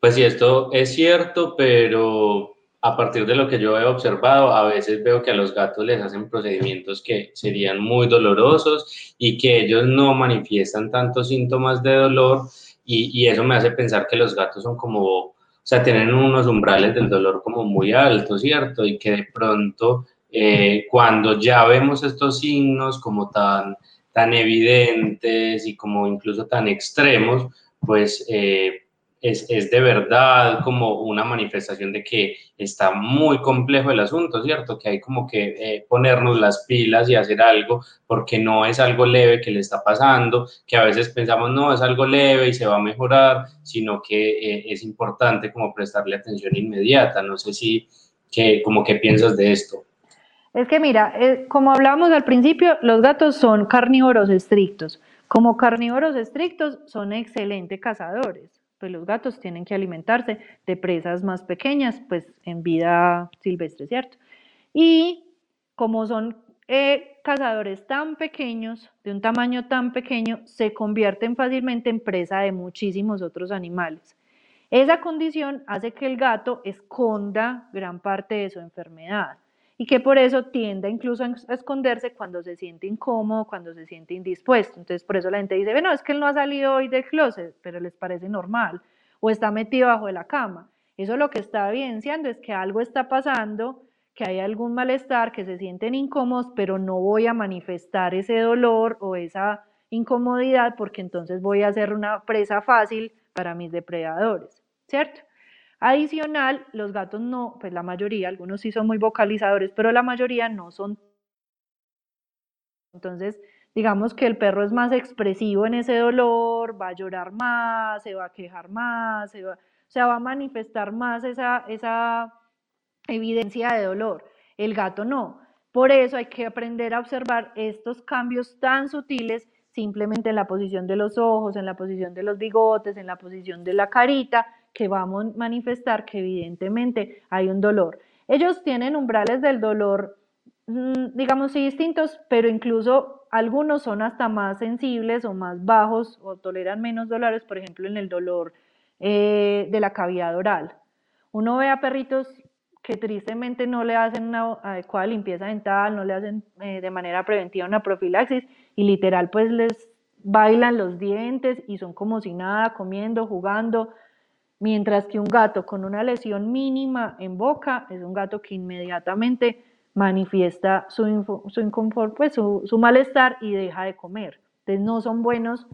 pues si esto es cierto, pero a partir de lo que yo he observado, a veces veo que a los gatos les hacen procedimientos que serían muy dolorosos y que ellos no manifiestan tantos síntomas de dolor y, eso me hace pensar que los gatos son como, o sea, tienen unos umbrales del dolor como muy altos, ¿cierto? Y que de pronto eh, cuando ya vemos estos signos como tan, tan evidentes y como incluso tan extremos, pues... Eh, es, es, de verdad como una manifestación de que está muy complejo el asunto, ¿cierto? Que hay como que eh, ponernos las pilas y hacer algo porque no es algo leve que le está pasando, que a veces pensamos, no, es algo leve y se va a mejorar, sino que eh, es importante como prestarle atención inmediata. No sé si, que, como que piensas de esto. Es que mira, eh, como hablábamos al principio, los gatos son carnívoros estrictos. Como carnívoros estrictos son excelentes cazadores pues los gatos tienen que alimentarse de presas más pequeñas, pues en vida silvestre, ¿cierto? Y como son eh, cazadores tan pequeños, de un tamaño tan pequeño, se convierten fácilmente en presa de muchísimos otros animales. Esa condición hace que el gato esconda gran parte de su enfermedad y que por eso tiende incluso a esconderse cuando se siente incómodo, cuando se siente indispuesto. Entonces, por eso la gente dice, bueno, es que él no ha salido hoy del closet, pero les parece normal, o está metido bajo de la cama. Eso lo que está evidenciando es que algo está pasando, que hay algún malestar, que se sienten incómodos, pero no voy a manifestar ese dolor o esa incomodidad porque entonces voy a ser una presa fácil para mis depredadores, ¿cierto? Adicional, los gatos no, pues la mayoría, algunos sí son muy vocalizadores, pero la mayoría no son. Entonces, digamos que el perro es más expresivo en ese dolor, va a llorar más, se va a quejar más, se va, o sea, va a manifestar más esa, esa evidencia de dolor. El gato no. Por eso hay que aprender a observar estos cambios tan sutiles simplemente en la posición de los ojos, en la posición de los bigotes, en la posición de la carita, que va a manifestar que evidentemente hay un dolor. Ellos tienen umbrales del dolor, mm, digamos, sí distintos, pero incluso algunos son hasta más sensibles o más bajos o toleran menos dolores, por ejemplo, en el dolor eh, de la cavidad oral. Uno ve a perritos que tristemente no le hacen una adecuada limpieza dental, no le hacen eh, de manera preventiva una profilaxis y literal pues les bailan los dientes y son como si nada, comiendo, jugando, mientras que un gato con una lesión mínima en boca es un gato que inmediatamente manifiesta su, su inconfort, pues su, malestar y deja de comer. Entonces no son buenos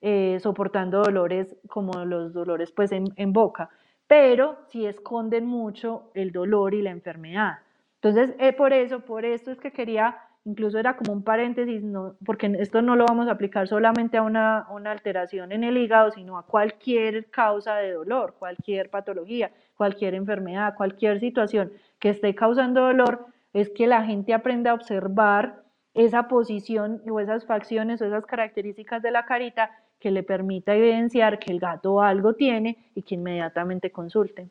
eh, soportando dolores como los dolores pues en, boca, pero sí esconden mucho el dolor y la enfermedad. Entonces, eh, por eso, por esto es que quería incluso era como un paréntesis, no, porque esto no lo vamos a aplicar solamente a una, una, alteración en el hígado, sino a cualquier causa de dolor, cualquier patología, cualquier enfermedad, cualquier situación que esté causando dolor, es que la gente aprenda a observar esa posición o esas facciones o esas características de la carita que le permita evidenciar que el gato algo tiene y que inmediatamente consulte.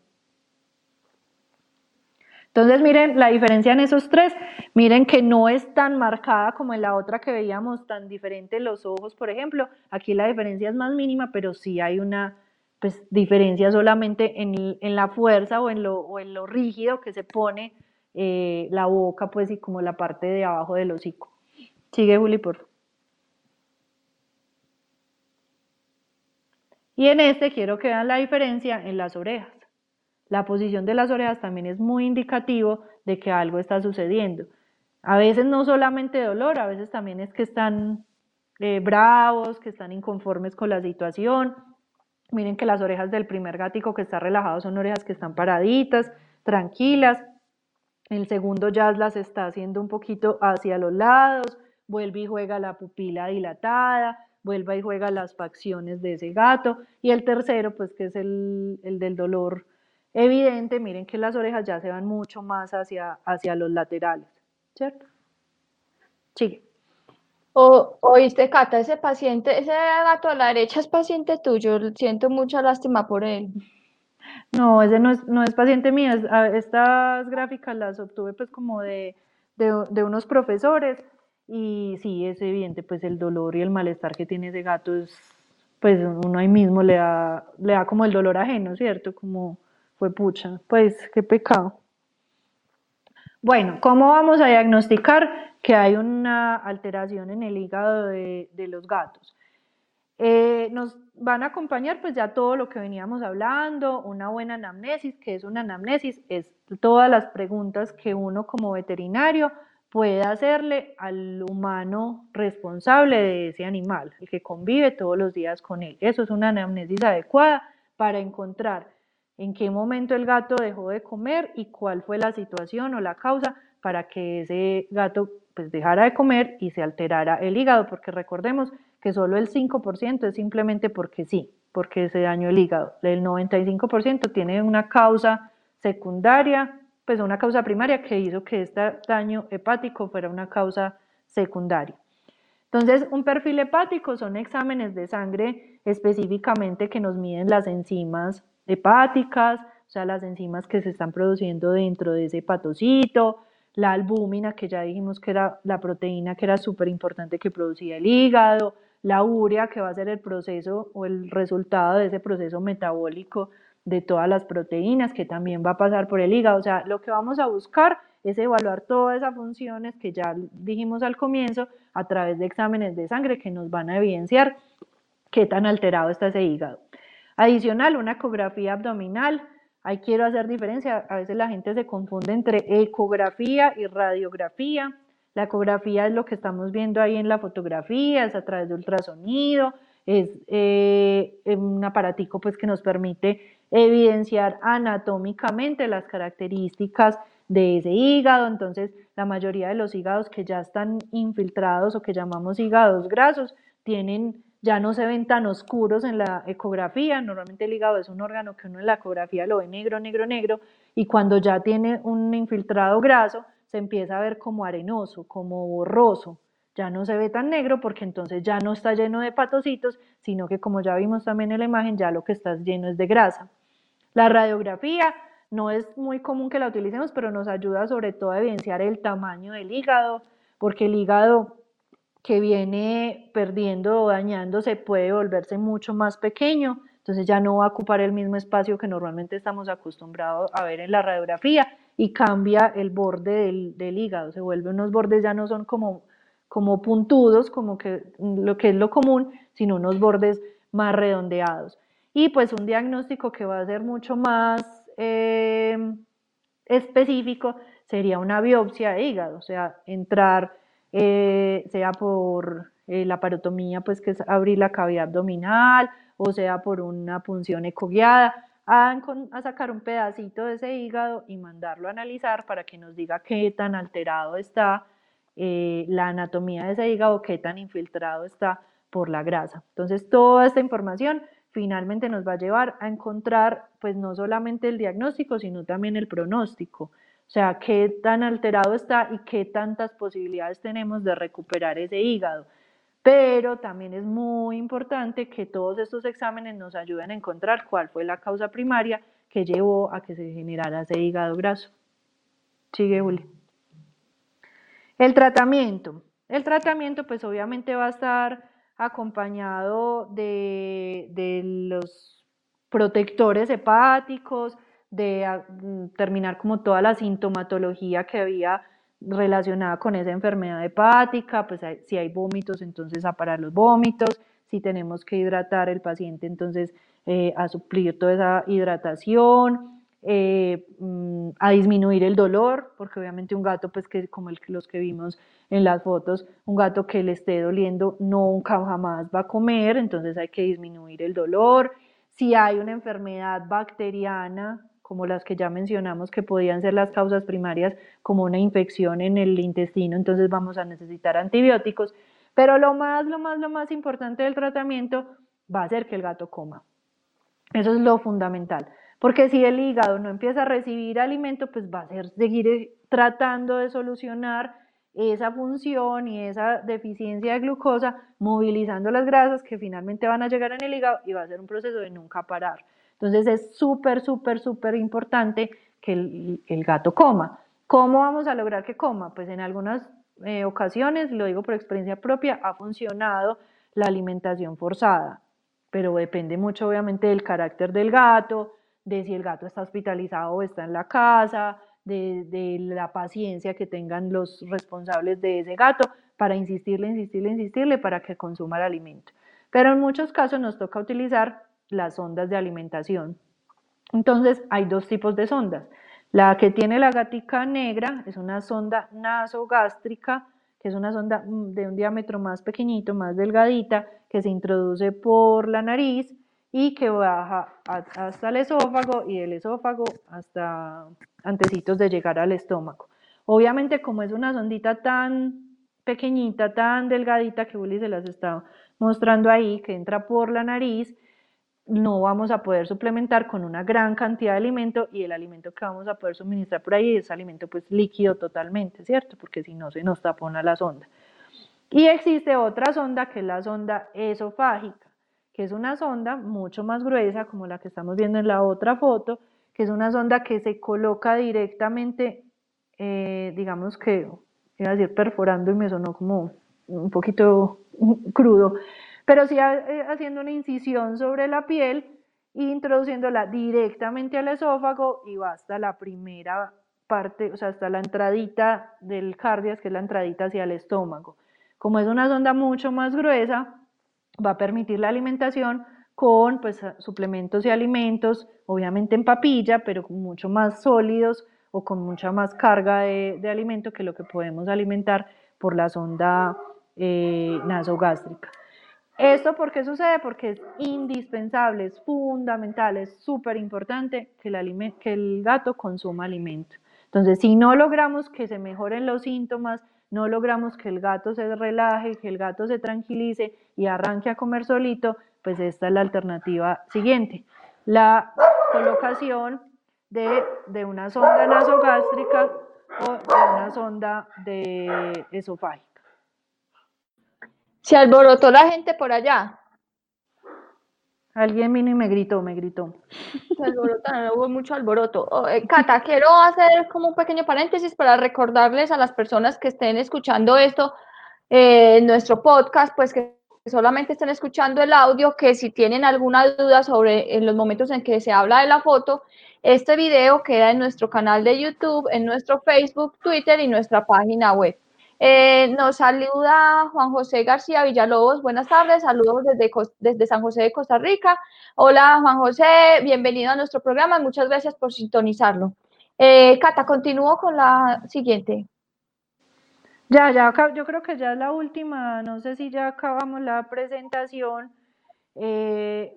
Entonces, miren la diferencia en esos tres. Miren que no es tan marcada como en la otra que veíamos, tan diferente los ojos, por ejemplo. Aquí la diferencia es más mínima, pero sí hay una pues, diferencia solamente en, la fuerza o en, lo, en lo rígido que se pone eh, la boca, pues, y como la parte de abajo del hocico. Sigue, Juli, por favor. Y en este quiero que vean la diferencia en las orejas. La posición de las orejas también es muy indicativo de que algo está sucediendo. A veces no solamente dolor, a veces también es que están eh, bravos, que están inconformes con la situación. Miren que las orejas del primer gático que está relajado son orejas que están paraditas, tranquilas. El segundo ya las está haciendo un poquito hacia los lados, vuelve y juega la pupila dilatada, vuelve y juega las facciones de ese gato. Y el tercero, pues que es el, el del dolor evidente, miren que las orejas ya se van mucho más hacia, hacia los laterales, ¿cierto? Sigue. O, oíste, Cata, ese paciente, ese gato a la derecha es paciente tuyo, siento mucha lástima por él. No, ese no es, no es paciente mío, estas gráficas las obtuve pues como de, de, unos profesores y sí, es evidente pues el dolor y el malestar que tiene ese gato es, pues uno ahí mismo le da, le da como el dolor ajeno, ¿cierto? Como fue pucha, pues qué pecado. Bueno, ¿cómo vamos a diagnosticar que hay una alteración en el hígado de, los gatos? Eh, nos van a acompañar pues ya todo lo que veníamos hablando, una buena anamnesis, que es una anamnesis, es todas las preguntas que uno como veterinario puede hacerle al humano responsable de ese animal, el que convive todos los días con él. Eso es una anamnesis adecuada para encontrar en qué momento el gato dejó de comer y cuál fue la situación o la causa para que ese gato pues dejara de comer y se alterara el hígado, porque recordemos que solo el 5% es simplemente porque sí, porque se dañó el hígado. El 95% tiene una causa secundaria, pues una causa primaria que hizo que este daño hepático fuera una causa secundaria. Entonces, un perfil hepático son exámenes de sangre específicamente que nos miden las enzimas hepáticas, o sea, las enzimas que se están produciendo dentro de ese hepatocito, la albúmina, que ya dijimos que era la proteína que era súper importante que producía el hígado, la urea, que va a ser el proceso o el resultado de ese proceso metabólico de todas las proteínas, que también va a pasar por el hígado. O sea, lo que vamos a buscar es evaluar todas esas funciones que ya dijimos al comienzo a través de exámenes de sangre que nos van a evidenciar qué tan alterado está ese hígado. Adicional, una ecografía abdominal. Ahí quiero hacer diferencia. A veces la gente se confunde entre ecografía y radiografía. La ecografía es lo que estamos viendo ahí en la fotografía, es a través de ultrasonido, es eh, un aparatico pues, que nos permite evidenciar anatómicamente las características de ese hígado. Entonces, la mayoría de los hígados que ya están infiltrados o que llamamos hígados grasos tienen ya no se ven tan oscuros en la ecografía. Normalmente el hígado es un órgano que uno en la ecografía lo ve negro, negro, negro, y cuando ya tiene un infiltrado graso, se empieza a ver como arenoso, como borroso. Ya no se ve tan negro porque entonces ya no está lleno de patocitos, sino que como ya vimos también en la imagen, ya lo que está lleno es de grasa. La radiografía no es muy común que la utilicemos, pero nos ayuda sobre todo a evidenciar el tamaño del hígado, porque el hígado que viene perdiendo o dañándose puede volverse mucho más pequeño, entonces ya no va a ocupar el mismo espacio que normalmente estamos acostumbrados a ver en la radiografía y cambia el borde del, hígado, se vuelve unos bordes ya no son como, como puntudos, como que lo que es lo común, sino unos bordes más redondeados. Y pues un diagnóstico que va a ser mucho más eh, específico sería una biopsia de hígado, o sea, entrar eh, sea por eh, la parotomía, pues que es abrir la cavidad abdominal, o sea por una punción ecoguiada, a, a sacar un pedacito de ese hígado y mandarlo a analizar para que nos diga qué tan alterado está eh, la anatomía de ese hígado, qué tan infiltrado está por la grasa. Entonces, toda esta información finalmente nos va a llevar a encontrar, pues no solamente el diagnóstico, sino también el pronóstico. O sea, qué tan alterado está y qué tantas posibilidades tenemos de recuperar ese hígado. Pero también es muy importante que todos estos exámenes nos ayuden a encontrar cuál fue la causa primaria que llevó a que se generara ese hígado graso. Sigue, Uli. El tratamiento. El tratamiento, pues obviamente va a estar acompañado de, de los protectores hepáticos, de ah, mm, terminar como toda la sintomatología que había relacionada con esa enfermedad hepática, pues si hay vómitos, entonces a parar los vómitos, si tenemos que hidratar el paciente, entonces eh, a suplir toda esa hidratación, eh, mm, a disminuir el dolor, porque obviamente un gato, pues que como el, los que vimos en las fotos, un gato que le esté doliendo nunca jamás va a comer, entonces hay que disminuir el dolor. Si hay una enfermedad bacteriana, como las que ya mencionamos que podían ser las causas primarias, como una infección en el intestino, entonces vamos a necesitar antibióticos. Pero lo más, lo más, lo más importante del tratamiento va a ser que el gato coma. Eso es lo fundamental. Porque si el hígado no empieza a recibir alimento, pues va a ser seguir eh, tratando de solucionar esa función y esa deficiencia de glucosa movilizando las grasas que finalmente van a llegar en el hígado y va a ser un proceso de nunca parar. Entonces es súper, súper, súper importante que el, gato coma. ¿Cómo vamos a lograr que coma? Pues en algunas eh, ocasiones, lo digo por experiencia propia, ha funcionado la alimentación forzada, pero depende mucho obviamente del carácter del gato, de si el gato está hospitalizado o está en la casa, de, la paciencia que tengan los responsables de ese gato para insistirle, insistirle, insistirle para que consuma el alimento. Pero en muchos casos nos toca utilizar las sondas de alimentación. Entonces hay dos tipos de sondas. La que tiene la gatica negra es una sonda nasogástrica, que es una sonda mm, de un diámetro más pequeñito, más delgadita, que se introduce por la nariz y que baja hasta el esófago y del esófago hasta antecitos de llegar al estómago. Obviamente como es una sondita tan pequeñita, tan delgadita que Willy se las está mostrando ahí, que entra por la nariz, no vamos a poder suplementar con una gran cantidad de alimento y el alimento que vamos a poder suministrar por ahí es alimento pues líquido totalmente, ¿cierto? Porque si no se nos tapona la sonda. Y existe otra sonda que es la sonda esofágica, que es una sonda mucho más gruesa como la que estamos viendo en la otra foto, que es una sonda que se coloca directamente, eh, digamos que, iba a decir perforando y me sonó como un poquito crudo, pero sí eh, haciendo una incisión sobre la piel e introduciéndola directamente al esófago y va hasta la primera parte, o sea, hasta la entradita del cardias, que es la entradita hacia el estómago. Como es una sonda mucho más gruesa, va a permitir la alimentación con pues, suplementos y alimentos, obviamente en papilla, pero mucho más sólidos o con mucha más carga de, alimento que lo que podemos alimentar por la sonda eh, nasogástrica. ¿Esto por qué sucede? Porque es indispensable, es fundamental, es súper importante que que el gato consuma alimento. Entonces, si no logramos que se mejoren los síntomas, no logramos que el gato se relaje, que el gato se tranquilice y arranque a comer solito, pues esta es la alternativa siguiente. La colocación de, una sonda nasogástrica o de una sonda de esofágica. Se alborotó la gente por allá. Alguien vino y me gritó, me gritó. Se alborotaron, hubo mucho alboroto. Oh, eh, Cata, quiero hacer como un pequeño paréntesis para recordarles a las personas que estén escuchando esto, eh, nuestro podcast, pues que solamente estén escuchando el audio, que si tienen alguna duda sobre en los momentos en que se habla de la foto, este video queda en nuestro canal de YouTube, en nuestro Facebook, Twitter y nuestra página web. Eh, nos saluda Juan José García Villalobos. Buenas tardes, saludos desde, San José de Costa Rica. Hola Juan José, bienvenido a nuestro programa. Muchas gracias por sintonizarlo. Eh, Cata, continúo con la siguiente. Ya, ya, yo creo que ya es la última, no sé si ya acabamos la presentación. Eh,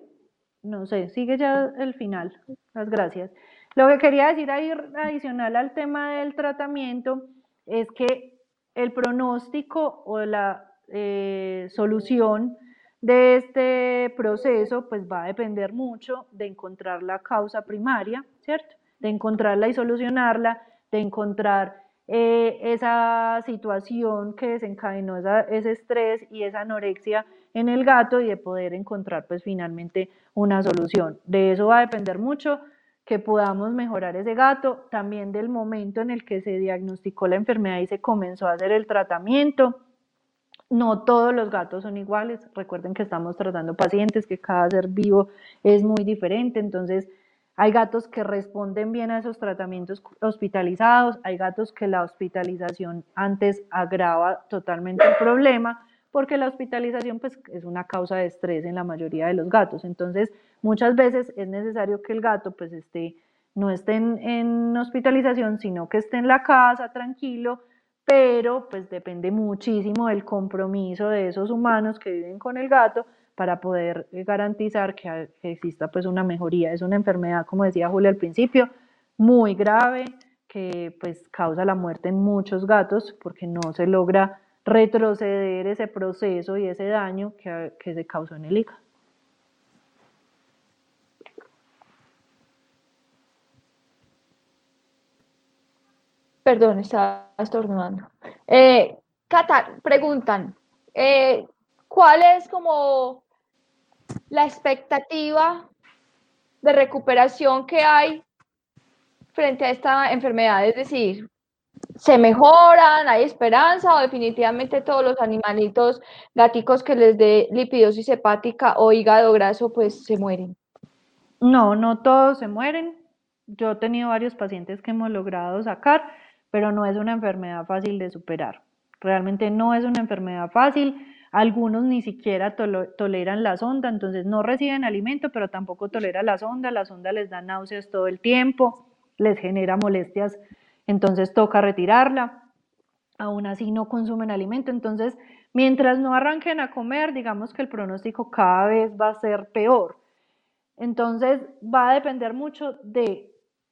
no sé, sigue ya el final. Las gracias. Lo que quería decir ahí adicional al tema del tratamiento es que el pronóstico o la eh, solución de este proceso pues va a depender mucho de encontrar la causa primaria, ¿cierto? De encontrarla y solucionarla, de encontrar eh, esa situación que desencadenó ese estrés y esa anorexia en el gato y de poder encontrar pues finalmente una solución. De eso va a depender mucho que podamos mejorar ese gato, también del momento en el que se diagnosticó la enfermedad y se comenzó a hacer el tratamiento. No todos los gatos son iguales, recuerden que estamos tratando pacientes, que cada ser vivo es muy diferente, entonces hay gatos que responden bien a esos tratamientos hospitalizados, hay gatos que la hospitalización antes agrava totalmente el problema, porque la hospitalización pues, es una causa de estrés en la mayoría de los gatos. Entonces, muchas veces es necesario que el gato pues, esté, no esté en, hospitalización, sino que esté en la casa tranquilo, pero pues depende muchísimo del compromiso de esos humanos que viven con el gato para poder eh, garantizar que, exista pues una mejoría. Es una enfermedad, como decía Julia al principio, muy grave que pues causa la muerte en muchos gatos porque no se logra retroceder ese proceso y ese daño que, que se causó en el hígado. Perdón, estaba estornudando. Eh, preguntan, eh, ¿cuál es como la expectativa de recuperación que hay frente a esta enfermedad? Es decir, ¿se mejoran? ¿Hay esperanza? ¿O definitivamente todos los animalitos gaticos que les dé lipidosis hepática o hígado graso pues se mueren? No, no todos se mueren. Yo he tenido varios pacientes que hemos logrado sacar, pero no es una enfermedad fácil de superar. Realmente no es una enfermedad fácil. Algunos ni siquiera toleran la sonda, entonces no reciben alimento, pero tampoco toleran la sonda. La sonda les da náuseas todo el tiempo, les genera molestias, entonces toca retirarla. Aún así no consumen alimento, entonces mientras no arranquen a comer, digamos que el pronóstico cada vez va a ser peor. Entonces va a depender mucho de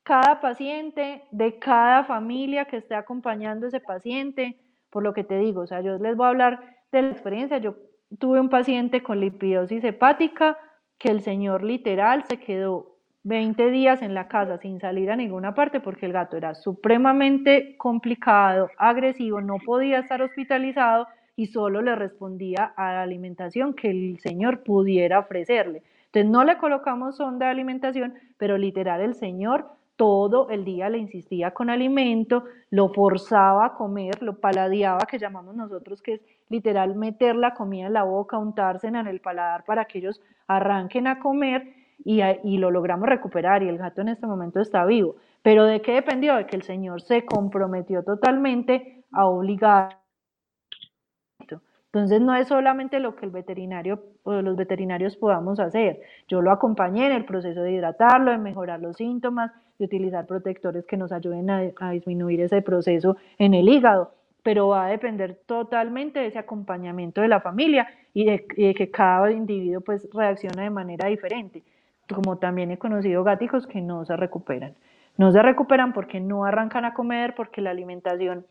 cada paciente, de cada familia que esté acompañando ese paciente, por lo que te digo, o sea, yo les voy a hablar de la experiencia. Yo tuve un paciente con lipidosis hepática que el señor literal se quedó 20 días en la casa sin salir a ninguna parte porque el gato era supremamente complicado, agresivo, no podía estar hospitalizado y solo le respondía a la alimentación que el señor pudiera ofrecerle. Entonces no le colocamos sonda de alimentación, pero literal el señor todo el día le insistía con alimento, lo forzaba a comer, lo paladeaba, que llamamos nosotros, que es literal meter la comida en la boca, untarse en el paladar para que ellos arranquen a comer y, y lo logramos recuperar y el gato en este momento está vivo. Pero ¿de qué dependió? De que el Señor se comprometió totalmente a obligar entonces no es solamente lo que el veterinario o los veterinarios podamos hacer. Yo lo acompañé en el proceso de hidratarlo, de mejorar los síntomas, de utilizar protectores que nos ayuden a, disminuir ese proceso en el hígado, pero va a depender totalmente de ese acompañamiento de la familia y de, que cada individuo pues reacciona de manera diferente. Como también he conocido gáticos que no se recuperan. No se recuperan porque no arrancan a comer, porque la alimentación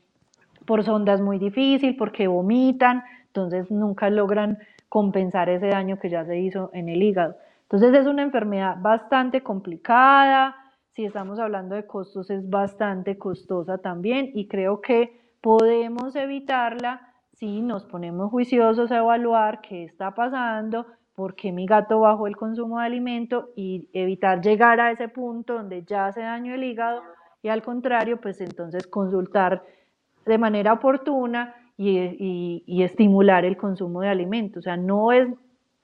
por sonda es muy difícil, porque vomitan, entonces nunca logran compensar ese daño que ya se hizo en el hígado. Entonces es una enfermedad bastante complicada, si estamos hablando de costos es bastante costosa también y creo que podemos evitarla si nos ponemos juiciosos a evaluar qué está pasando, por qué mi gato bajó el consumo de alimento y evitar llegar a ese punto donde ya hace daño el hígado y al contrario, pues entonces consultar de manera oportuna y, estimular el consumo de alimentos. O sea, no es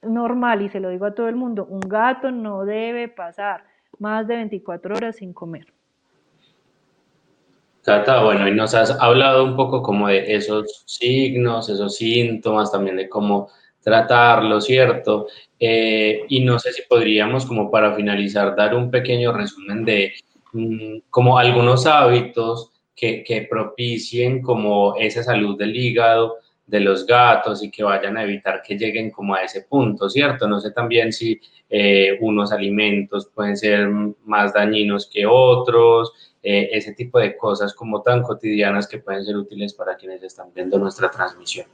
normal, y se lo digo a todo el mundo, un gato no debe pasar más de 24 horas sin comer. Cata, bueno, y nos has hablado un poco como de esos signos, esos síntomas, también de cómo tratarlo, ¿cierto? Eh, y no sé si podríamos, como para finalizar, dar un pequeño resumen de mm, como algunos hábitos que, propicien como esa salud del hígado de los gatos y que vayan a evitar que lleguen como a ese punto, ¿cierto? No sé también si eh, unos alimentos pueden ser más dañinos que otros, eh, ese tipo de cosas como tan cotidianas que pueden ser útiles para quienes están viendo nuestra transmisión.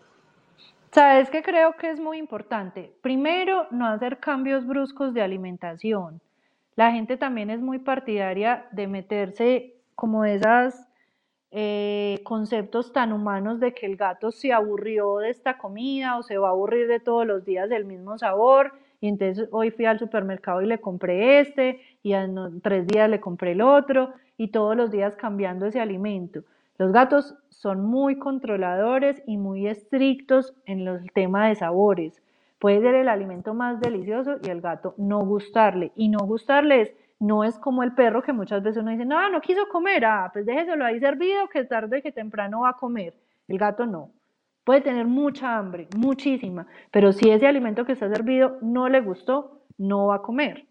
Sabes que creo que es muy importante. Primero, no hacer cambios bruscos de alimentación. La gente también es muy partidaria de meterse como esas eh, conceptos tan humanos de que el gato se aburrió de esta comida o se va a aburrir de todos los días del mismo sabor y entonces hoy fui al supermercado y le compré este y en tres días le compré el otro y todos los días cambiando ese alimento. Los gatos son muy controladores y muy estrictos en el tema de sabores. Puede ser el alimento más delicioso y el gato no gustarle. Y no gustarle es no es como el perro que muchas veces uno dice, no, no quiso comer, ah, pues déjeselo ahí servido que tarde que temprano va a comer. El gato no. Puede tener mucha hambre, muchísima, pero si ese alimento que está servido no le gustó, no va a comer.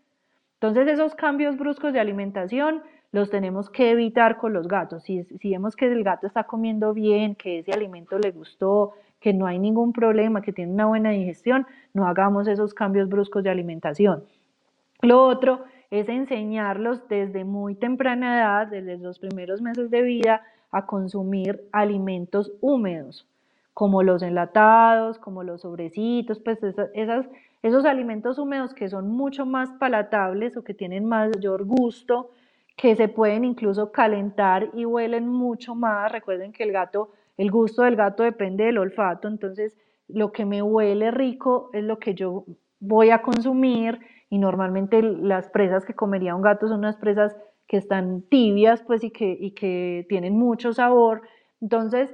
Entonces esos cambios bruscos de alimentación los tenemos que evitar con los gatos. Si, si vemos que el gato está comiendo bien, que ese alimento le gustó, que no hay ningún problema, que tiene una buena digestión, no hagamos esos cambios bruscos de alimentación. Lo otro es enseñarlos desde muy temprana edad, desde los primeros meses de vida, a consumir alimentos húmedos, como los enlatados, como los sobrecitos, pues esas, esos alimentos húmedos que son mucho más palatables o que tienen mayor gusto que se pueden incluso calentar y huelen mucho más. Recuerden que el gato, el gusto del gato depende del olfato, entonces lo que me huele rico es lo que yo voy a consumir y normalmente las presas que comería un gato son unas presas que están tibias pues y que, y que tienen mucho sabor. Entonces,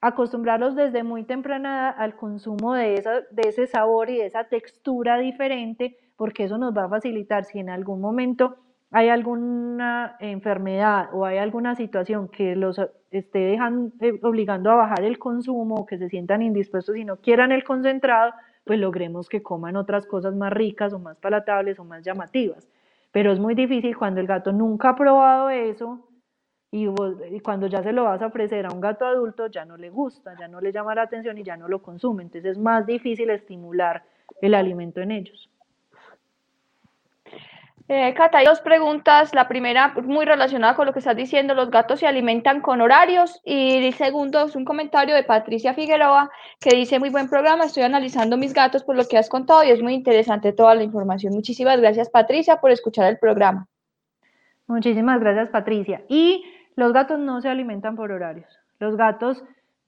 acostumbrarlos desde muy temprana al consumo de, esa, de ese sabor y de esa textura diferente, porque eso nos va a facilitar si en algún momento hay alguna enfermedad o hay alguna situación que los esté dejando, eh, obligando a bajar el consumo o que se sientan indispuestos y no quieran el concentrado, pues logremos que coman otras cosas más ricas o más palatables o más llamativas. Pero es muy difícil cuando el gato nunca ha probado eso y, cuando ya se lo vas a ofrecer a un gato adulto ya no le gusta, ya no le llama la atención y ya no lo consume. Entonces es más difícil estimular el alimento en ellos. Eh, Cata, hay dos preguntas. La primera, muy relacionada con lo que estás diciendo, los gatos se alimentan con horarios. Y el segundo es un comentario de Patricia Figueroa que dice, muy buen programa, estoy analizando mis gatos por lo que has contado y es muy interesante toda la información. Muchísimas gracias, Patricia, por escuchar el programa. Muchísimas gracias, Patricia. Y los gatos no se alimentan por horarios. Los gatos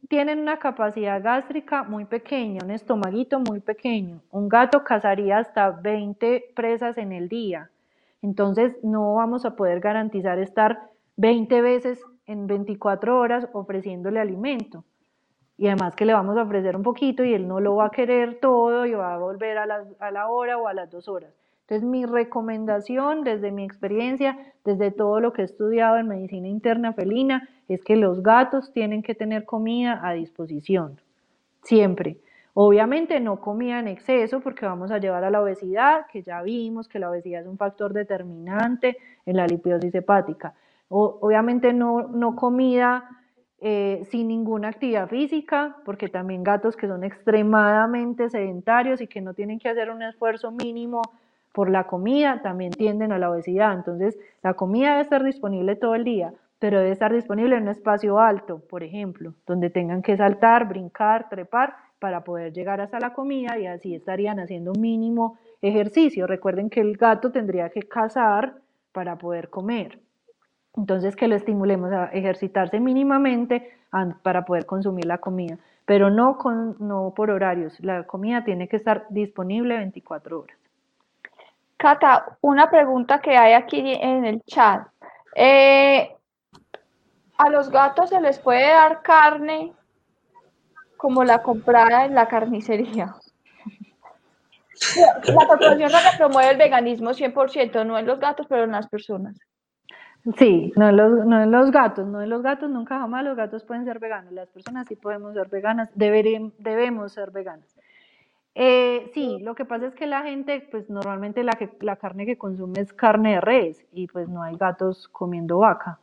tienen una capacidad gástrica muy pequeña, un estomaguito muy pequeño. Un gato cazaría hasta 20 presas en el día entonces no vamos a poder garantizar estar 20 veces en 24 horas ofreciéndole alimento. Y además que le vamos a ofrecer un poquito y él no lo va a querer todo y va a volver a la, a la hora o a las dos horas. Entonces mi recomendación desde mi experiencia, desde todo lo que he estudiado en medicina interna felina, es que los gatos tienen que tener comida a disposición, siempre. Obviamente no comía en exceso porque vamos a llevar a la obesidad, que ya vimos que la obesidad es un factor determinante en la lipiosis hepática. obviamente no, no comida eh, sin ninguna actividad física, porque también gatos que son extremadamente sedentarios y que no tienen que hacer un esfuerzo mínimo por la comida, también tienden a la obesidad. Entonces, la comida debe estar disponible todo el día, pero debe estar disponible en un espacio alto, por ejemplo, donde tengan que saltar, brincar, trepar para poder llegar hasta la comida y así estarían haciendo un mínimo ejercicio. Recuerden que el gato tendría que cazar para poder comer. Entonces que lo estimulemos a ejercitarse mínimamente para poder consumir la comida, pero no, con, no por horarios. La comida tiene que estar disponible 24 horas. Cata, una pregunta que hay aquí en el chat. Eh, ¿A los gatos se les puede dar carne como la comprada en la carnicería. La Corporación que promueve el veganismo 100%, no en los gatos, pero en las personas. Sí, no en, los, no en los gatos, no en los gatos, nunca jamás los gatos pueden ser veganos, las personas sí podemos ser veganas, debemos ser veganas. Eh, sí, lo que pasa es que la gente, pues normalmente la, que, la carne que consume es carne de res y pues no hay gatos comiendo vaca,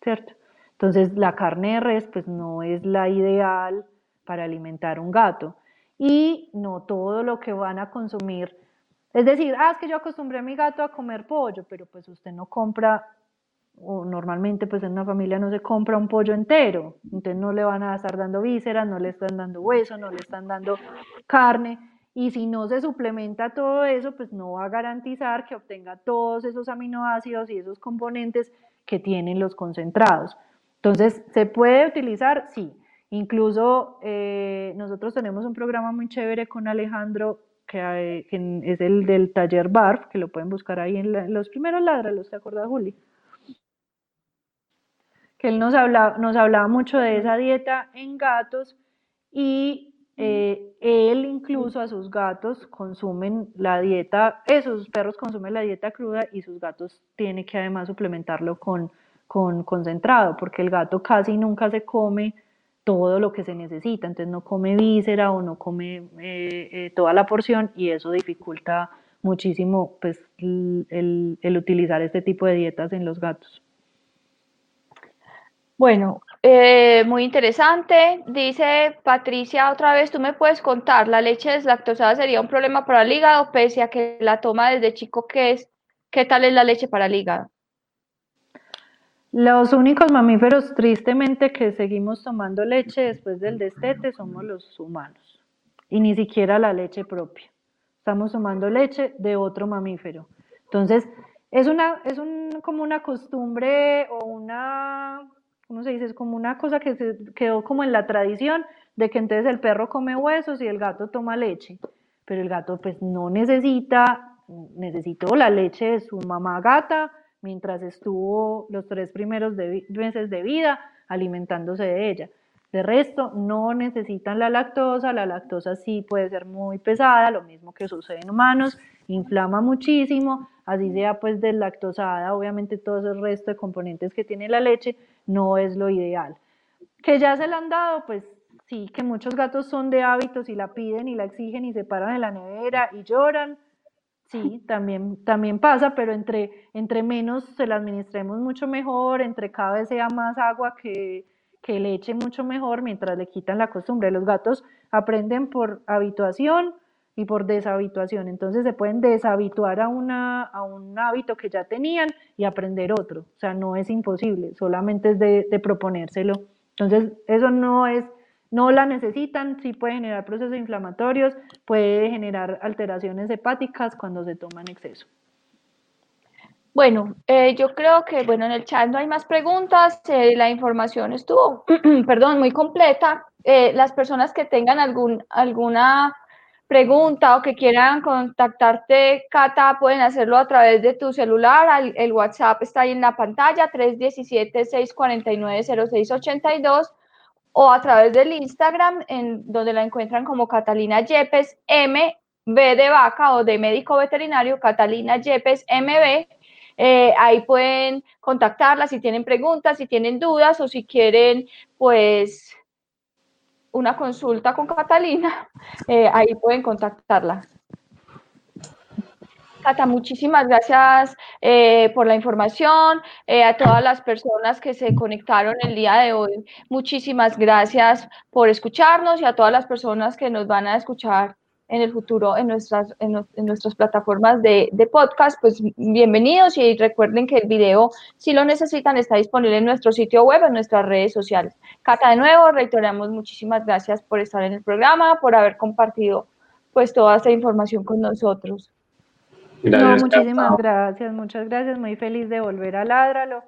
¿cierto? Entonces la carne de res pues no es la ideal para alimentar un gato y no todo lo que van a consumir. Es decir, ah, es que yo acostumbré a mi gato a comer pollo, pero pues usted no compra, o normalmente pues en una familia no se compra un pollo entero, entonces no le van a estar dando vísceras, no le están dando hueso, no le están dando carne, y si no se suplementa todo eso, pues no va a garantizar que obtenga todos esos aminoácidos y esos componentes que tienen los concentrados. Entonces, ¿se puede utilizar? Sí. Incluso eh, nosotros tenemos un programa muy chévere con Alejandro, que, es el del taller BARF, que lo pueden buscar ahí en, los primeros ladralos, ¿te acuerdas, Juli? Que él nos hablaba, nos hablaba mucho de esa dieta en gatos y eh, él incluso a sus gatos consumen la dieta, esos perros consumen la dieta cruda y sus gatos tienen que además suplementarlo con, con concentrado, porque el gato casi nunca se come todo lo que se necesita, entonces no come víscera o no come eh, eh, toda la porción y eso dificulta muchísimo pues, el, utilizar este tipo de dietas en los gatos. Bueno, eh, muy interesante. Dice Patricia otra vez, tú me puedes contar, ¿la leche deslactosada sería un problema para el hígado pese a que la toma desde chico qué es? ¿Qué tal es la leche para el hígado? Los únicos mamíferos, tristemente, que seguimos tomando leche después del destete somos los humanos. Y ni siquiera la leche propia. Estamos tomando leche de otro mamífero. Entonces, es una, es un, como una costumbre o una, ¿cómo se dice? Es como una cosa que se quedó como en la tradición de que entonces el perro come huesos y el gato toma leche, pero el gato pues no necesita, necesitó la leche de su mamá gata mientras estuvo los tres primeros meses de vida alimentándose de ella. De resto, no necesitan la lactosa, la lactosa sí puede ser muy pesada, lo mismo que sucede en humanos, inflama muchísimo, así sea pues lactosada, obviamente todo ese resto de componentes que tiene la leche no es lo ideal. Que ya se la han dado, pues sí, que muchos gatos son de hábitos y la piden y la exigen y se paran en la nevera y lloran, sí, también, también pasa, pero entre, entre menos se la administremos mucho mejor, entre cada vez sea más agua que que leche mucho mejor mientras le quitan la costumbre. Los gatos aprenden por habituación y por deshabituación, entonces se pueden deshabituar a, una, a un hábito que ya tenían y aprender otro. O sea, no es imposible, solamente es de proponérselo. Entonces, eso no es, no la necesitan, sí puede generar procesos inflamatorios, puede generar alteraciones hepáticas cuando se toma en exceso. Bueno, eh, yo creo que, bueno, en el chat no hay más preguntas, eh, la información estuvo, perdón, muy completa. Eh, las personas que tengan algún, alguna pregunta o que quieran contactarte, Cata, pueden hacerlo a través de tu celular. El, WhatsApp está ahí en la pantalla, 317-649-0682, o a través del Instagram, en donde la encuentran como Catalina Yepes, M, B de vaca o de médico veterinario, Catalina Yepes, MB eh, ahí pueden contactarla si tienen preguntas, si tienen dudas o si quieren, pues, una consulta con Catalina, eh, ahí pueden contactarla. Cata, muchísimas gracias eh, por la información, a todas las personas que se conectaron el día de hoy. Muchísimas gracias por escucharnos y a todas las personas que nos van a escuchar en el futuro en nuestras, en, nuestras plataformas de, de, podcast, pues bienvenidos y recuerden que el video, si lo necesitan, está disponible en nuestro sitio web, en nuestras redes sociales. Cata, de nuevo, reiteramos muchísimas gracias por estar en el programa, por haber compartido pues toda esta información con nosotros. No, muchísimas gracias, muchas gracias, muy feliz de volver a Ládralo.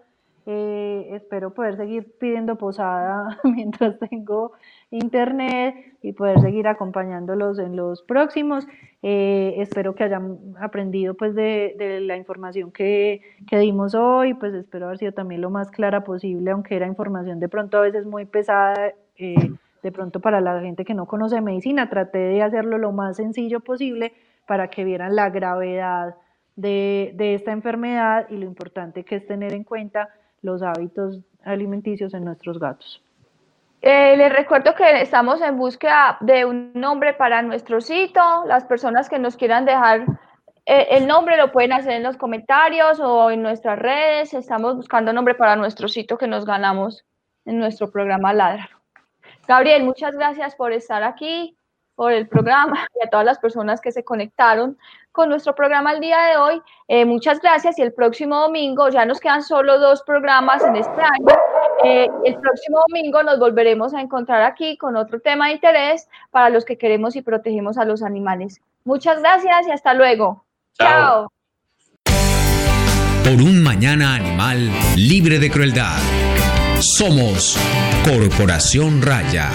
Eh, espero poder seguir pidiendo posada mientras tengo internet y poder seguir acompañándolos en los próximos. Eh, espero que hayan aprendido pues de, la información que, que, dimos hoy, pues espero haber sido también lo más clara posible, aunque era información de pronto a veces muy pesada, eh, de pronto para la gente que no conoce medicina, traté de hacerlo lo más sencillo posible para que vieran la gravedad de, esta enfermedad y lo importante que es tener en cuenta los hábitos alimenticios en nuestros gatos. Eh, les recuerdo que estamos en búsqueda de un nombre para nuestro sitio. Las personas que nos quieran dejar eh, el nombre lo pueden hacer en los comentarios o en nuestras redes. Estamos buscando nombre para nuestro sitio que nos ganamos en nuestro programa Ladra. Gabriel, muchas gracias por estar aquí, por el programa y a todas las personas que se conectaron con nuestro programa el día de hoy. Eh, muchas gracias y el próximo domingo, ya nos quedan solo dos programas en este año. Eh, el próximo domingo nos volveremos a encontrar aquí con otro tema de interés para los que queremos y protegemos a los animales. Muchas gracias y hasta luego. Chao. Por un mañana animal libre de crueldad. Somos Corporación Raya.